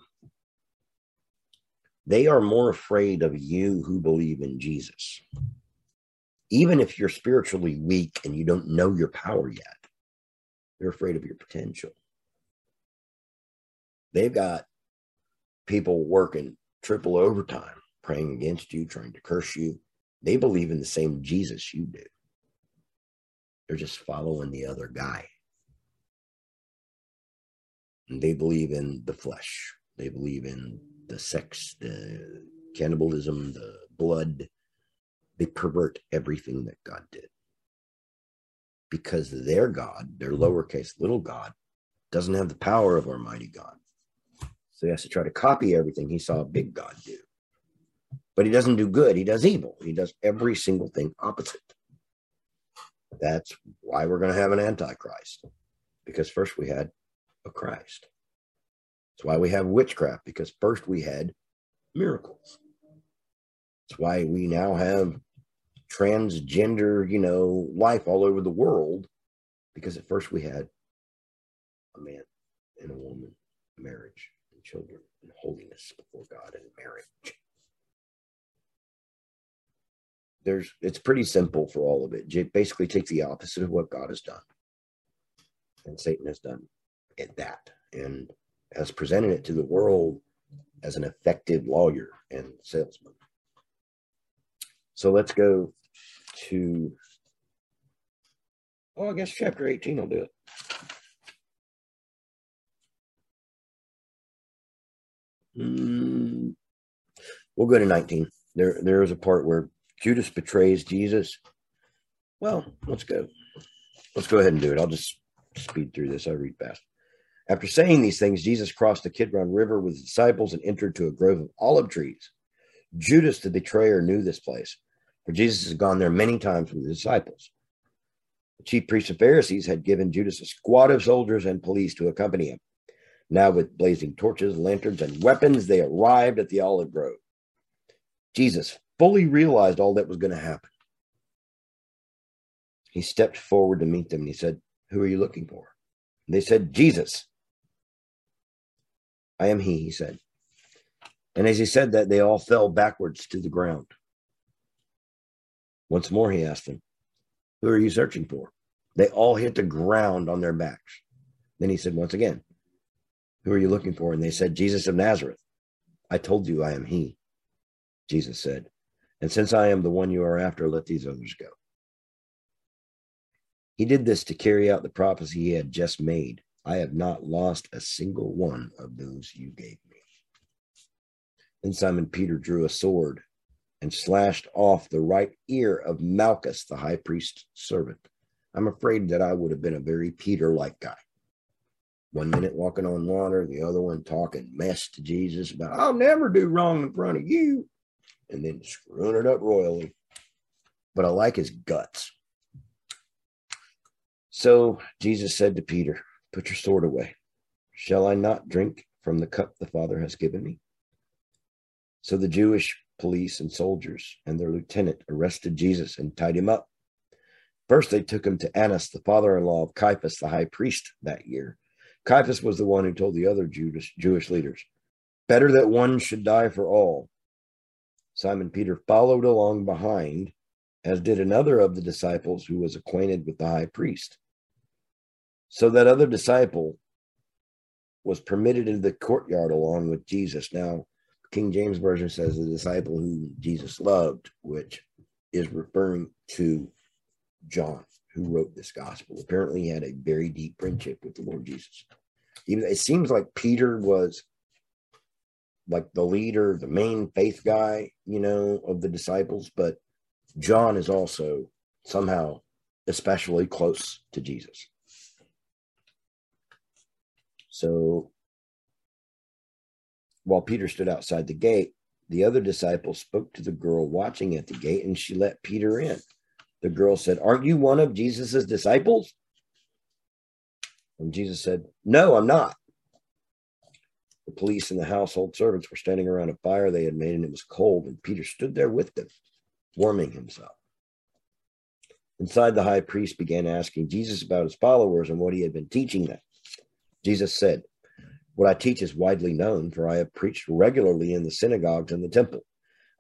they are more afraid of you who believe in Jesus. Even if you're spiritually weak and you don't know your power yet, they're afraid of your potential. They've got people working triple overtime, praying against you, trying to curse you. They believe in the same Jesus you do. They're just following the other guy. And they believe in the flesh. They believe in the sex, the cannibalism, the blood. They pervert everything that God did because their God, their mm-hmm. lowercase little God, doesn't have the power of our mighty God. So he has to try to copy everything he saw a big God do. But he doesn't do good, he does evil. He does every single thing opposite. That's why we're going to have an antichrist. Because first we had a Christ. That's why we have witchcraft, because first we had miracles. That's why we now have transgender, you know, life all over the world, because at first we had a man and a woman, marriage and children, and holiness before God and marriage. There's it's pretty simple for all of it. Basically takes the opposite of what God has done. And Satan has done at that and has presented it to the world as an effective lawyer and salesman. So let's go to, well, I guess chapter 18 will do it. Mm, we'll go to 19. There, there is a part where Judas betrays Jesus. Well, let's go. Let's go ahead and do it. I'll just speed through this. I read fast. After saying these things, Jesus crossed the Kidron River with his disciples and entered to a grove of olive trees. Judas, the betrayer, knew this place, for Jesus had gone there many times with his disciples. The chief priests and Pharisees had given Judas a squad of soldiers and police to accompany him. Now, with blazing torches, lanterns, and weapons, they arrived at the olive grove. Jesus fully realized all that was going to happen. He stepped forward to meet them and he said, Who are you looking for? And they said, Jesus. I am he, he said. And as he said that, they all fell backwards to the ground. Once more, he asked them, Who are you searching for? They all hit the ground on their backs. Then he said once again, Who are you looking for? And they said, Jesus of Nazareth. I told you I am he. Jesus said, And since I am the one you are after, let these others go. He did this to carry out the prophecy he had just made. I have not lost a single one of those you gave me. Then Simon Peter drew a sword and slashed off the right ear of Malchus, the high priest's servant. I'm afraid that I would have been a very Peter like guy. One minute walking on water, the other one talking mess to Jesus about, I'll never do wrong in front of you, and then screwing it up royally. But I like his guts. So Jesus said to Peter, Put your sword away. Shall I not drink from the cup the Father has given me? So the Jewish police and soldiers and their lieutenant arrested Jesus and tied him up. First, they took him to Annas, the father in law of Caiaphas, the high priest that year. Caiaphas was the one who told the other Jewish, Jewish leaders, Better that one should die for all. Simon Peter followed along behind, as did another of the disciples who was acquainted with the high priest. So that other disciple was permitted into the courtyard along with Jesus. Now, King James Version says the disciple who Jesus loved, which is referring to John, who wrote this gospel. Apparently, he had a very deep friendship with the Lord Jesus. Even it seems like Peter was like the leader, the main faith guy, you know, of the disciples, but John is also somehow especially close to Jesus. So while Peter stood outside the gate, the other disciple spoke to the girl watching at the gate, and she let Peter in. The girl said, Aren't you one of Jesus's disciples? And Jesus said, No, I'm not. Police and the household servants were standing around a fire they had made, and it was cold, and Peter stood there with them, warming himself. Inside, the high priest began asking Jesus about his followers and what he had been teaching them. Jesus said, What I teach is widely known, for I have preached regularly in the synagogues and the temple.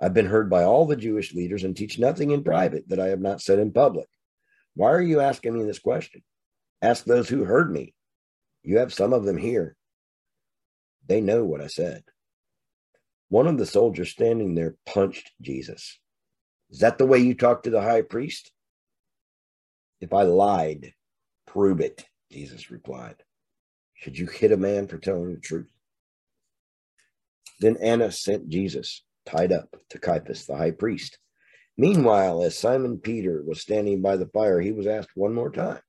I've been heard by all the Jewish leaders and teach nothing in private that I have not said in public. Why are you asking me this question? Ask those who heard me. You have some of them here. They know what I said. One of the soldiers standing there punched Jesus. Is that the way you talk to the high priest? If I lied, prove it, Jesus replied. Should you hit a man for telling the truth? Then Annas sent Jesus, tied up, to Caiaphas, the high priest. Meanwhile, as Simon Peter was standing by the fire, he was asked one more time,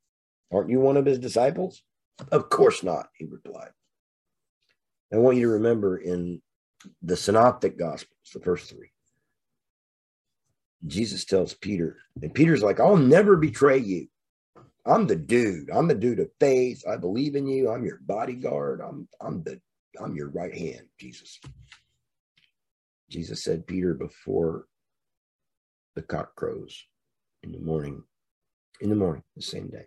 Aren't you one of his disciples? Of course not, he replied. I want you to remember in the synoptic gospels, the first three, Jesus tells Peter, and Peter's like, I'll never betray you. I'm the dude. I'm the dude of faith. I believe in you. I'm your bodyguard. I'm I'm the I'm your right hand, Jesus. Jesus said, Peter, before the cock crows in the morning, in the morning, the same day,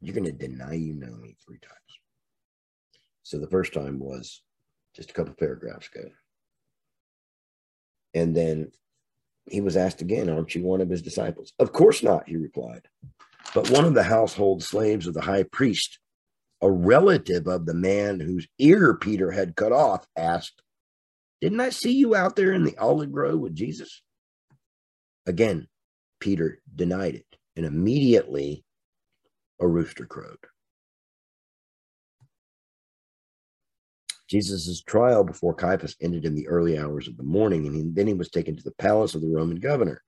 you're going to deny you know me three times. So the first time was just a couple paragraphs ago. And then he was asked again, Aren't you one of his disciples? Of course not, he replied. But one of the household slaves of the high priest, a relative of the man whose ear Peter had cut off, asked, Didn't I see you out there in the olive grove with Jesus? Again, Peter denied it, and immediately a rooster crowed. Jesus' trial before Caiaphas ended in the early hours of the morning, and he, then he was taken to the palace of the Roman governor.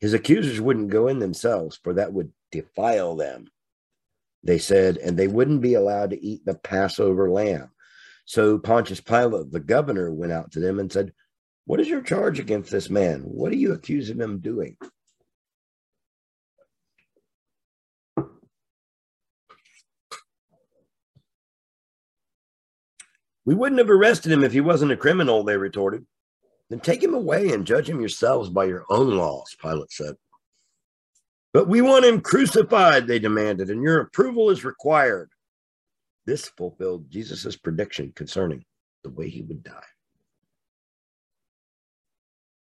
His accusers wouldn't go in themselves, for that would defile them. They said, and they wouldn't be allowed to eat the Passover lamb. So Pontius Pilate, the governor, went out to them and said, What is your charge against this man? What are you accusing him of doing? We wouldn't have arrested him if he wasn't a criminal, they retorted. Then take him away and judge him yourselves by your own laws, Pilate said. But we want him crucified, they demanded, and your approval is required. This fulfilled Jesus' prediction concerning the way he would die.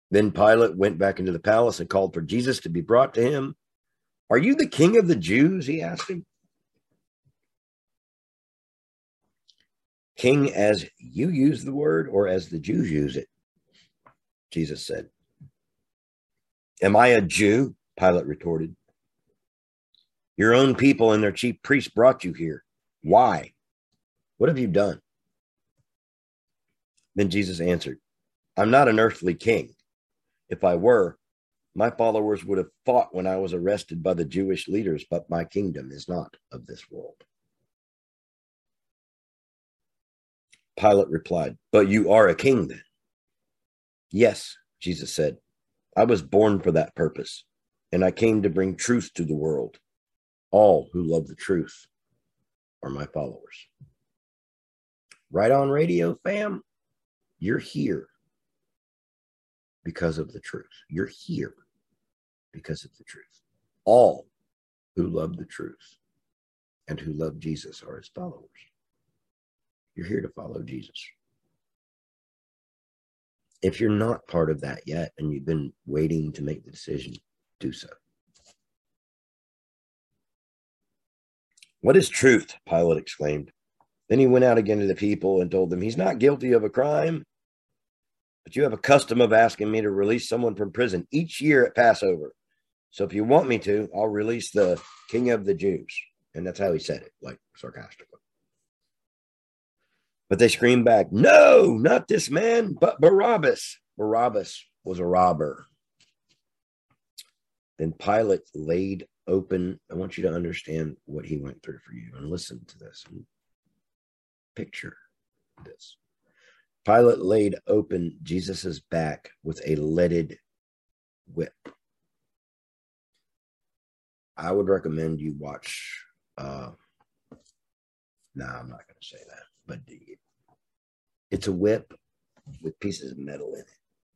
Then Pilate went back into the palace and called for Jesus to be brought to him. Are you the king of the Jews? He asked him. King as you use the word or as the Jews use it? Jesus said. Am I a Jew? Pilate retorted. Your own people and their chief priests brought you here. Why? What have you done? Then Jesus answered, I'm not an earthly king. If I were, my followers would have fought when I was arrested by the Jewish leaders, but my kingdom is not of this world. Pilate replied, But you are a king then? Yes, Jesus said. I was born for that purpose, and I came to bring truth to the world. All who love the truth are my followers. Right on radio, fam. You're here because of the truth. You're here because of the truth. All who love the truth and who love Jesus are his followers. You're here to follow Jesus. If you're not part of that yet and you've been waiting to make the decision, do so. What is truth? Pilate exclaimed. Then he went out again to the people and told them, He's not guilty of a crime, but you have a custom of asking me to release someone from prison each year at Passover. So if you want me to, I'll release the king of the Jews. And that's how he said it, like sarcastically. But they screamed back, No, not this man, but Barabbas. Barabbas was a robber. Then Pilate laid open. I want you to understand what he went through for you and listen to this picture this. Pilate laid open Jesus's back with a leaded whip. I would recommend you watch. Uh, no, I'm not going to say that but it's a whip with pieces of metal in it,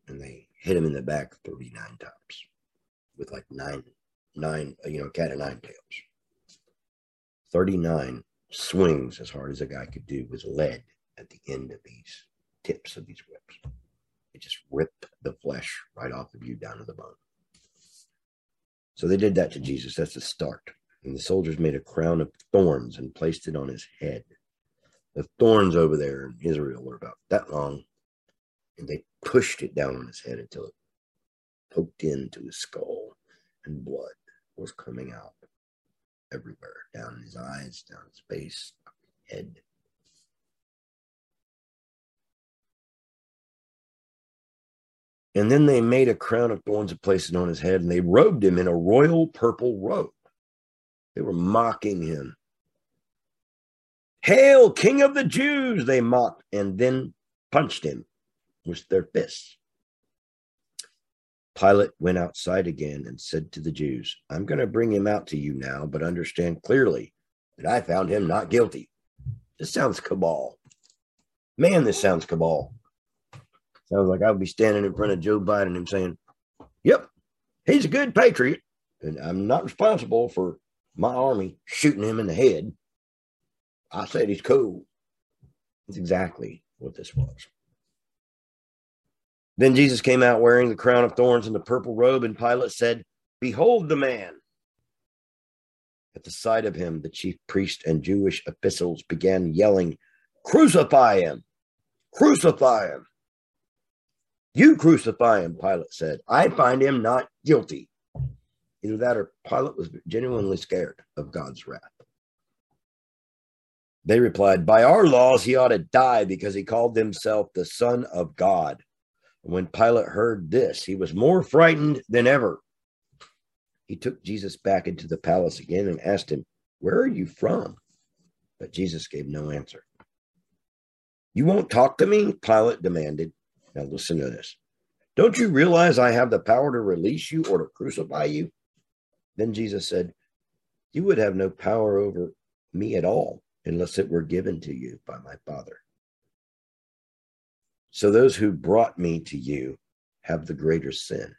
and they hit him in the back 39 times with like nine, nine, you know, cat of nine tails. 39 swings as hard as a guy could do with lead at the end of these tips of these whips. It just ripped the flesh right off of you down to the bone. So they did that to Jesus. That's the start. And the soldiers made a crown of thorns and placed it on his head the thorns over there in Israel were about that long, and they pushed it down on his head until it poked into his skull, and blood was coming out everywhere down his eyes, down his face, head. And then they made a crown of thorns and placed it on his head, and they robed him in a royal purple robe. They were mocking him Hail, King of the Jews! They mocked and then punched him with their fists. Pilate went outside again and said to the Jews, I'm going to bring him out to you now, but understand clearly that I found him not guilty. This sounds cabal. Man, this sounds cabal. Sounds like I would be standing in front of Joe Biden and saying, Yep, he's a good patriot, and I'm not responsible for my army shooting him in the head. I said he's cool. That's exactly what this was. Then Jesus came out wearing the crown of thorns and the purple robe, and Pilate said, Behold the man. At the sight of him, the chief priests and Jewish officials began yelling, Crucify him! Crucify him! You crucify him, Pilate said. I find him not guilty. Either that or Pilate was genuinely scared of God's wrath. They replied, By our laws, he ought to die because he called himself the Son of God. When Pilate heard this, he was more frightened than ever. He took Jesus back into the palace again and asked him, Where are you from? But Jesus gave no answer. You won't talk to me? Pilate demanded. Now listen to this. Don't you realize I have the power to release you or to crucify you? Then Jesus said, You would have no power over me at all unless it were given to you by my Father. So those who brought me to you have the greater sin.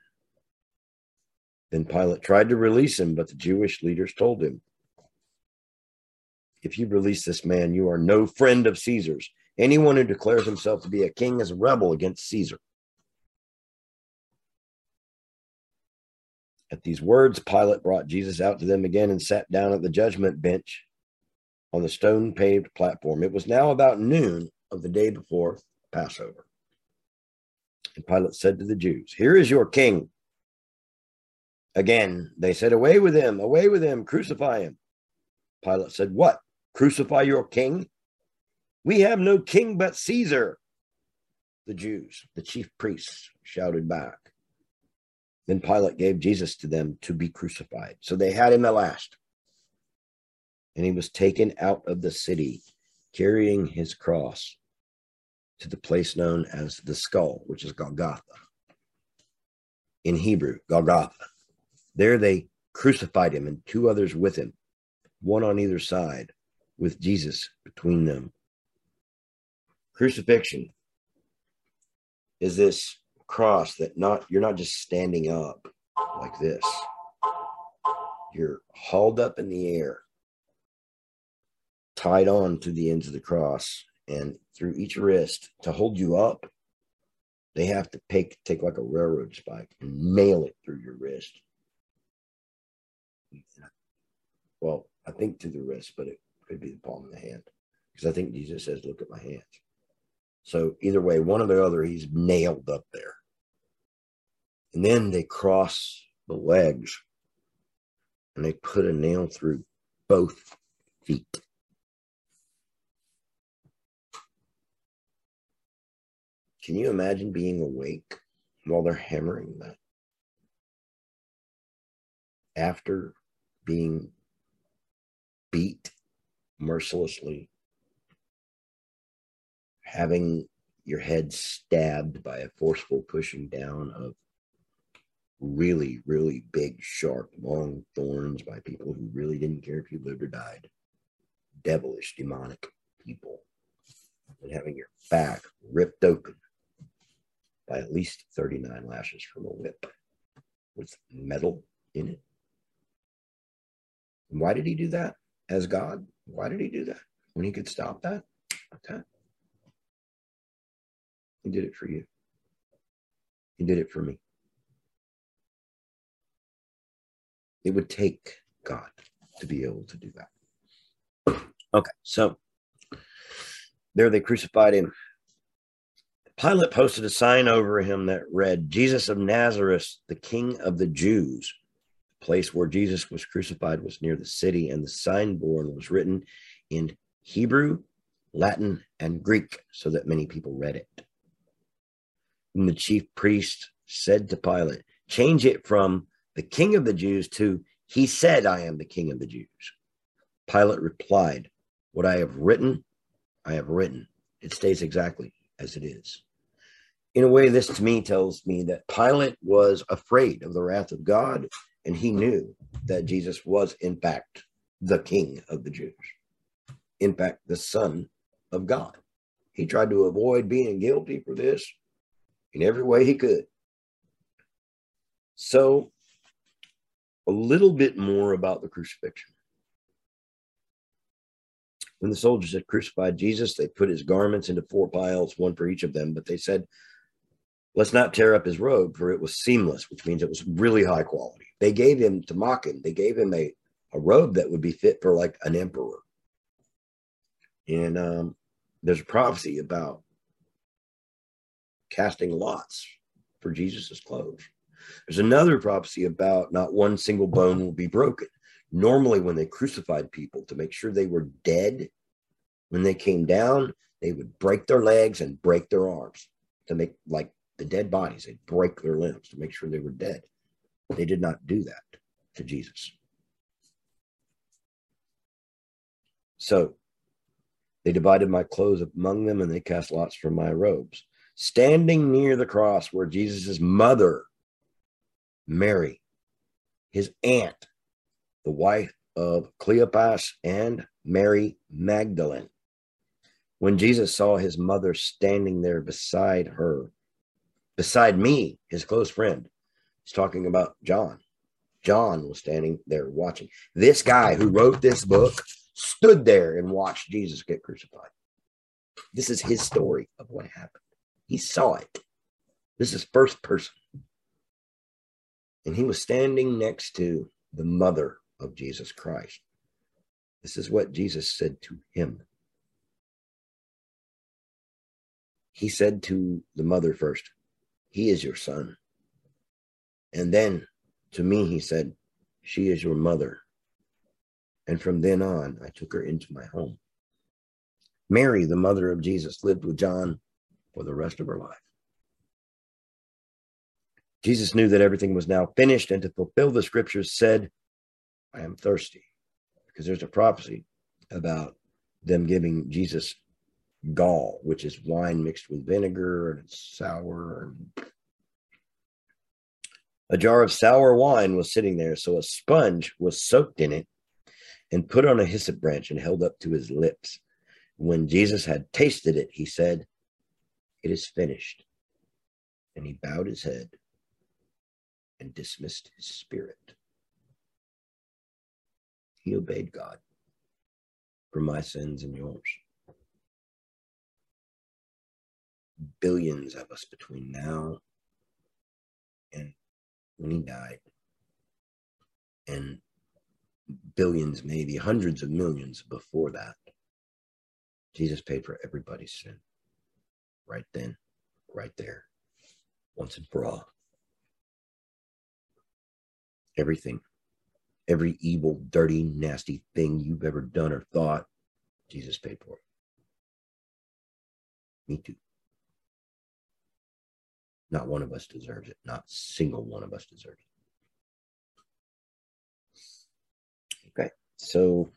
Then Pilate tried to release him, but the Jewish leaders told him, If you release this man, you are no friend of Caesar's. Anyone who declares himself to be a king is a rebel against Caesar. At these words, Pilate brought Jesus out to them again and sat down at the judgment bench on the stone paved platform. It was now about noon of the day before Passover. And Pilate said to the Jews, Here is your king. Again, they said, Away with him, away with him, crucify him. Pilate said, What? Crucify your king? We have no king but Caesar. The Jews, the chief priests, shouted back. Then Pilate gave Jesus to them to be crucified. So they had him at last. And he was taken out of the city, carrying his cross to the place known as the skull, which is Golgotha. In Hebrew, Golgotha. There they crucified him and two others with him, one on either side, with Jesus between them. Crucifixion is this cross that not you're not just standing up like this. You're hauled up in the air, tied on to the ends of the cross, and through each wrist to hold you up. They have to take take like a railroad spike and nail it through your wrist. Well, I think to the wrist, but it could be the palm of the hand because I think Jesus says, "Look at my hands." So either way, one or the other, he's nailed up there. And then they cross the legs and they put a nail through both feet. Can you imagine being awake while they're hammering that? After being beat mercilessly, having your head stabbed by a forceful pushing down of really, really big, sharp, long thorns by people who really didn't care if you lived or died. Devilish, demonic people. And having your back ripped open by at least 39 lashes from a whip with metal in it. Why did he do that as God? Why did he do that when he could stop that? Okay. He did it for you. He did it for me. It would take God to be able to do that. Okay, so there they crucified him. Pilate posted a sign over him that read, Jesus of Nazareth, the King of the Jews. The place where Jesus was crucified was near the city, and the signboard was written in Hebrew, Latin, and Greek so that many people read it. And the chief priest said to Pilate, Change it from the King of the Jews to He said, I am the King of the Jews. Pilate replied, What I have written, I have written. It stays exactly as it is. In a way, this to me tells me that Pilate was afraid of the wrath of God, and he knew that Jesus was, in fact, the king of the Jews, in fact, the Son of God. He tried to avoid being guilty for this in every way he could. So, a little bit more about the crucifixion. When the soldiers had crucified Jesus, they put his garments into four piles, one for each of them. But they said, Let's not tear up his robe, for it was seamless, which means it was really high quality. They gave him, to mock him, they gave him a, a robe that would be fit for like an emperor. And um, there's a prophecy about casting lots for Jesus's clothes. There's another prophecy about not one single bone will be broken. Normally, when they crucified people to make sure they were dead, when they came down, they would break their legs and break their arms to make like the dead bodies. They'd break their limbs to make sure they were dead. They did not do that to Jesus. So they divided my clothes among them and they cast lots for my robes. Standing near the cross were Jesus' mother, Mary, his aunt, the wife of Cleopas, and Mary Magdalene. When Jesus saw his mother standing there beside her, beside me, his close friend, he's talking about John. John was standing there watching. This guy who wrote this book stood there and watched Jesus get crucified. This is his story of what happened. He saw it. This is first person. And he was standing next to the mother of Jesus Christ. This is what Jesus said to him. He said to the mother first, He is your son. And then to me, he said, She is your mother. And from then on, I took her into my home. Mary, the mother of Jesus, lived with John for the rest of her life. Jesus knew that everything was now finished, and to fulfill the scriptures, said, I am thirsty. Because there's a prophecy about them giving Jesus gall, which is wine mixed with vinegar and it's sour. A jar of sour wine was sitting there, so a sponge was soaked in it and put on a hyssop branch and held up to his lips. When Jesus had tasted it, he said, It is finished. And he bowed his head and dismissed his spirit. He obeyed God for my sins and yours. Billions of us between now and when he died, and billions, maybe hundreds of millions before that. Jesus paid for everybody's sin right then, right there, once and for all. Everything, every evil, dirty, nasty thing you've ever done or thought, Jesus paid for it. Me too. Not one of us deserves it. Not single one of us deserves it. Okay, so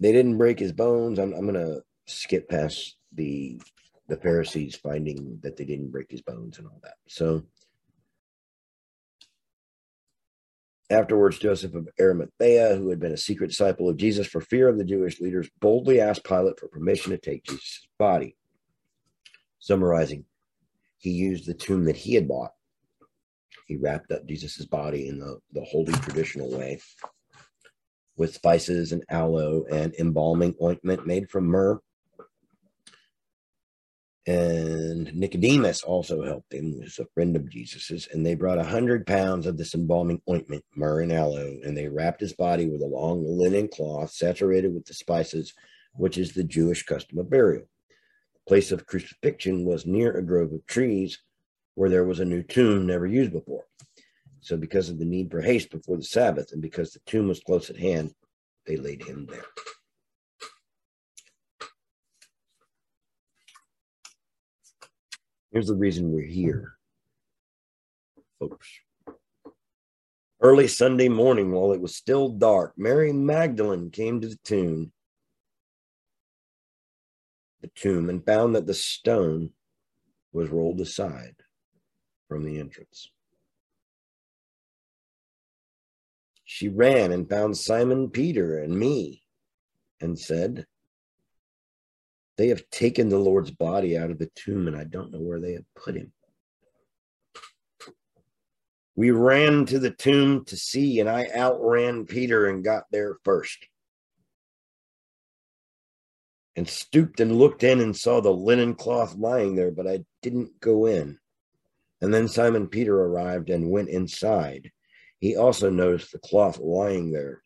they didn't break his bones. I'm, I'm to skip past the the Pharisees finding that they didn't break his bones and all that. So afterwards, Joseph of Arimathea, who had been a secret disciple of Jesus for fear of the Jewish leaders, boldly asked Pilate for permission to take Jesus' body. Summarizing, he used the tomb that he had bought he wrapped up Jesus' body in the, the holy traditional way with spices and aloe and embalming ointment made from myrrh. And Nicodemus also helped him, who's a friend of Jesus's, and they brought a hundred pounds of this embalming ointment, myrrh and aloe, and they wrapped his body with a long linen cloth saturated with the spices, which is the Jewish custom of burial. The place of crucifixion was near a grove of trees where there was a new tomb never used before. So, because of the need for haste before the Sabbath, and because the tomb was close at hand, they laid him there. Here's the reason we're here, folks. Early Sunday morning, while it was still dark, Mary Magdalene came to the tomb, the tomb, and found that the stone was rolled aside from the entrance. She ran and found Simon Peter and me and said, They have taken the Lord's body out of the tomb, and I don't know where they have put him. We ran to the tomb to see, and I outran Peter and got there first. And stooped and looked in and saw the linen cloth lying there, but I didn't go in. And then Simon Peter arrived and went inside. He also noticed the cloth lying there,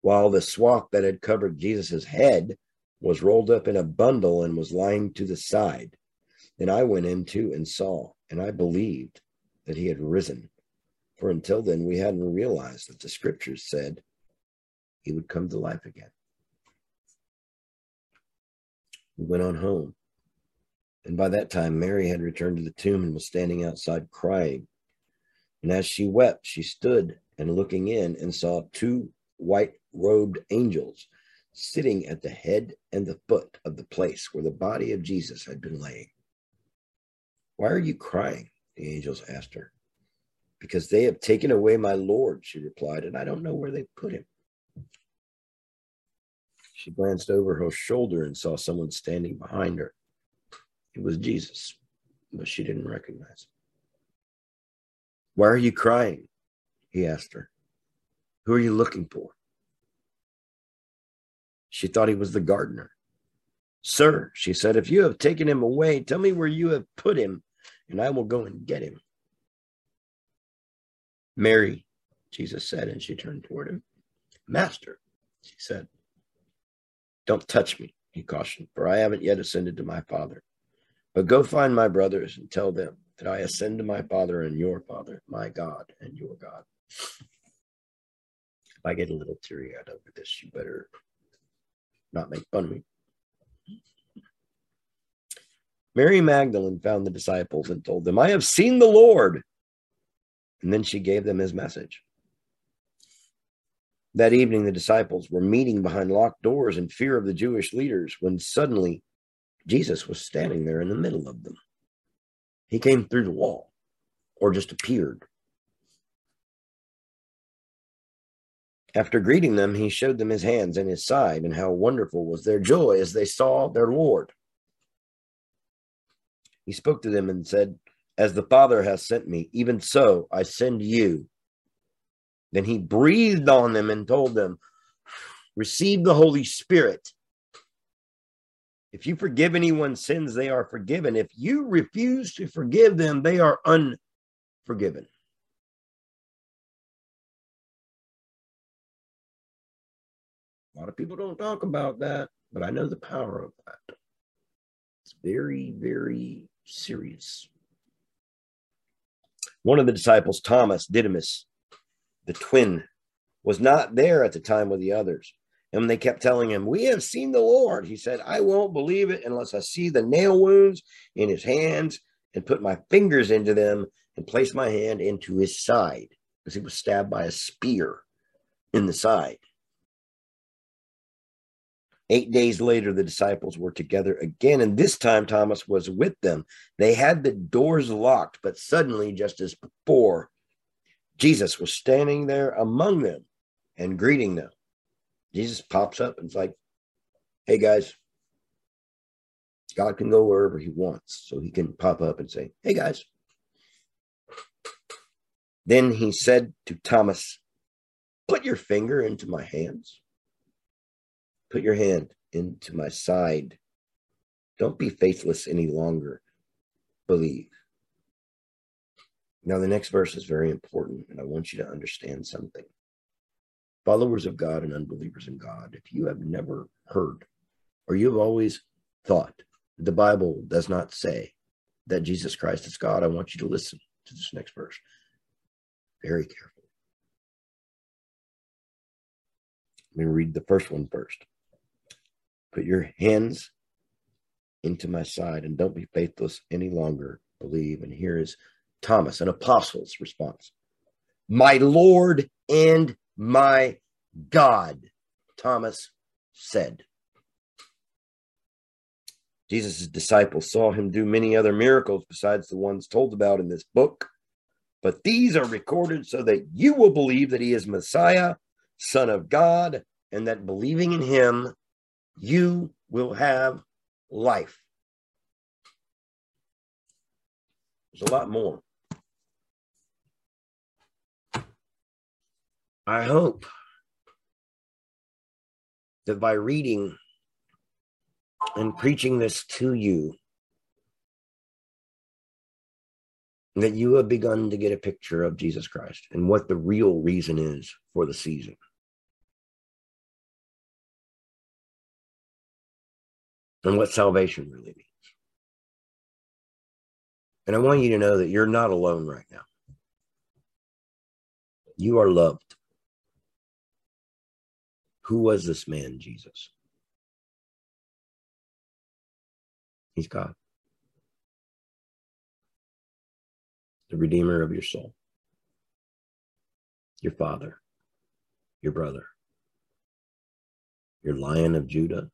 while the swath that had covered Jesus' head was rolled up in a bundle and was lying to the side. Then I went in too and saw, and I believed that he had risen. For until then, we hadn't realized that the scriptures said he would come to life again. We went on home. And by that time, Mary had returned to the tomb and was standing outside crying. And as she wept, she stood and looking in and saw two white robed angels sitting at the head and the foot of the place where the body of Jesus had been laying. Why are you crying? The angels asked her. Because they have taken away my Lord, she replied, and I don't know where they put him. She glanced over her shoulder and saw someone standing behind her. It was Jesus, but she didn't recognize him. Why are you crying? He asked her. Who are you looking for? She thought he was the gardener. Sir, she said, if you have taken him away, tell me where you have put him, and I will go and get him. Mary, Jesus said, and she turned toward him. Master, she said. Don't touch me, he cautioned, for I haven't yet ascended to my Father. But go find my brothers and tell them that I ascend to my Father and your Father, my God and your God. If I get a little teary eyed over this, you better not make fun of me. Mary Magdalene found the disciples and told them, I have seen the Lord. And then she gave them his message. That evening, the disciples were meeting behind locked doors in fear of the Jewish leaders when suddenly Jesus was standing there in the middle of them. He came through the wall or just appeared. After greeting them, he showed them his hands and his side, and how wonderful was their joy as they saw their Lord. He spoke to them and said, As the Father has sent me, even so I send you. Then he breathed on them and told them, Receive the Holy Spirit. If you forgive anyone's sins, they are forgiven. If you refuse to forgive them, they are unforgiven. A lot of people don't talk about that, but I know the power of that. It's very, very serious. One of the disciples, Thomas Didymus, the twin, was not there at the time with the others. And when they kept telling him, We have seen the Lord, he said, I won't believe it unless I see the nail wounds in his hands and put my fingers into them and place my hand into his side because he was stabbed by a spear in the side. Eight days later, the disciples were together again, and this time Thomas was with them. They had the doors locked, but suddenly, just as before, Jesus was standing there among them and greeting them. Jesus pops up and it's like, hey guys, God can go wherever he wants. So he can pop up and say, hey guys. Then he said to Thomas, put your finger into my hands Put your hand into my side. Don't be faithless any longer. Believe. Now, the next verse is very important, and I want you to understand something. Followers of God and unbelievers in God, if you have never heard or you have always thought the Bible does not say that Jesus Christ is God, I want you to listen to this next verse very carefully. Let me read the first one first. Put your hands into my side and don't be faithless any longer. Believe. And here is Thomas, an apostle's response. my Lord and my God, Thomas said. Jesus' disciples saw him do many other miracles besides the ones told about in this book, but these are recorded so that you will believe that he is Messiah, Son of God, and that believing in him, you will have life. There's a lot more. I hope that by reading and preaching this to you, that you have begun to get a picture of Jesus Christ and what the real reason is for the season. And what salvation really means. And I want you to know that you're not alone right now. You are loved. Who was this man, Jesus? He's God, the Redeemer of your soul, your Father, your brother, your Lion of Judah,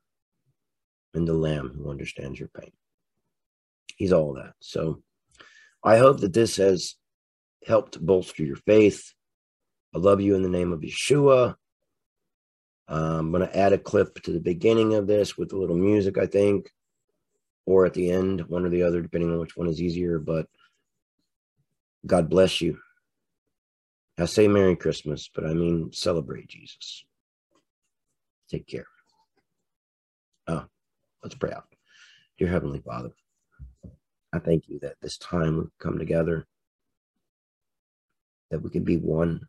and the Lamb who understands your pain. He's all that. So I hope that this has helped bolster your faith. I love you in the name of Yeshua. I'm going to add a clip to the beginning of this with a little music, I think or at the end, one or the other, depending on which one is easier. But God bless you. I say Merry Christmas, but I mean celebrate Jesus. Take care. Oh, let's pray out. Dear Heavenly Father, I thank you that this time we've come together, that we can be one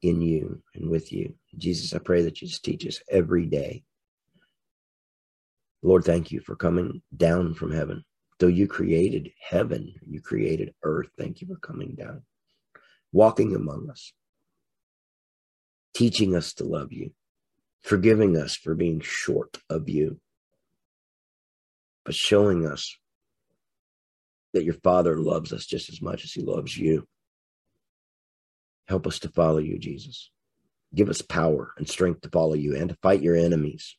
in you and with you. Jesus, I pray that you just teach us every day Lord, thank you for coming down from heaven. Though you created heaven, you created earth. Thank you for coming down, walking among us, teaching us to love you, forgiving us for being short of you, but showing us that your Father loves us just as much as he loves you. Help us to follow you, Jesus. Give us power and strength to follow you and to fight your enemies.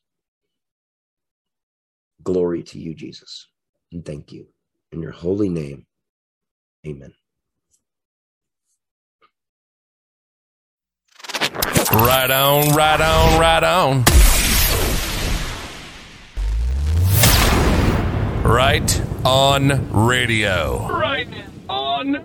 Glory to you, Jesus. And thank you. In your holy name, amen. Right on, right on, right on. Right on radio. Right on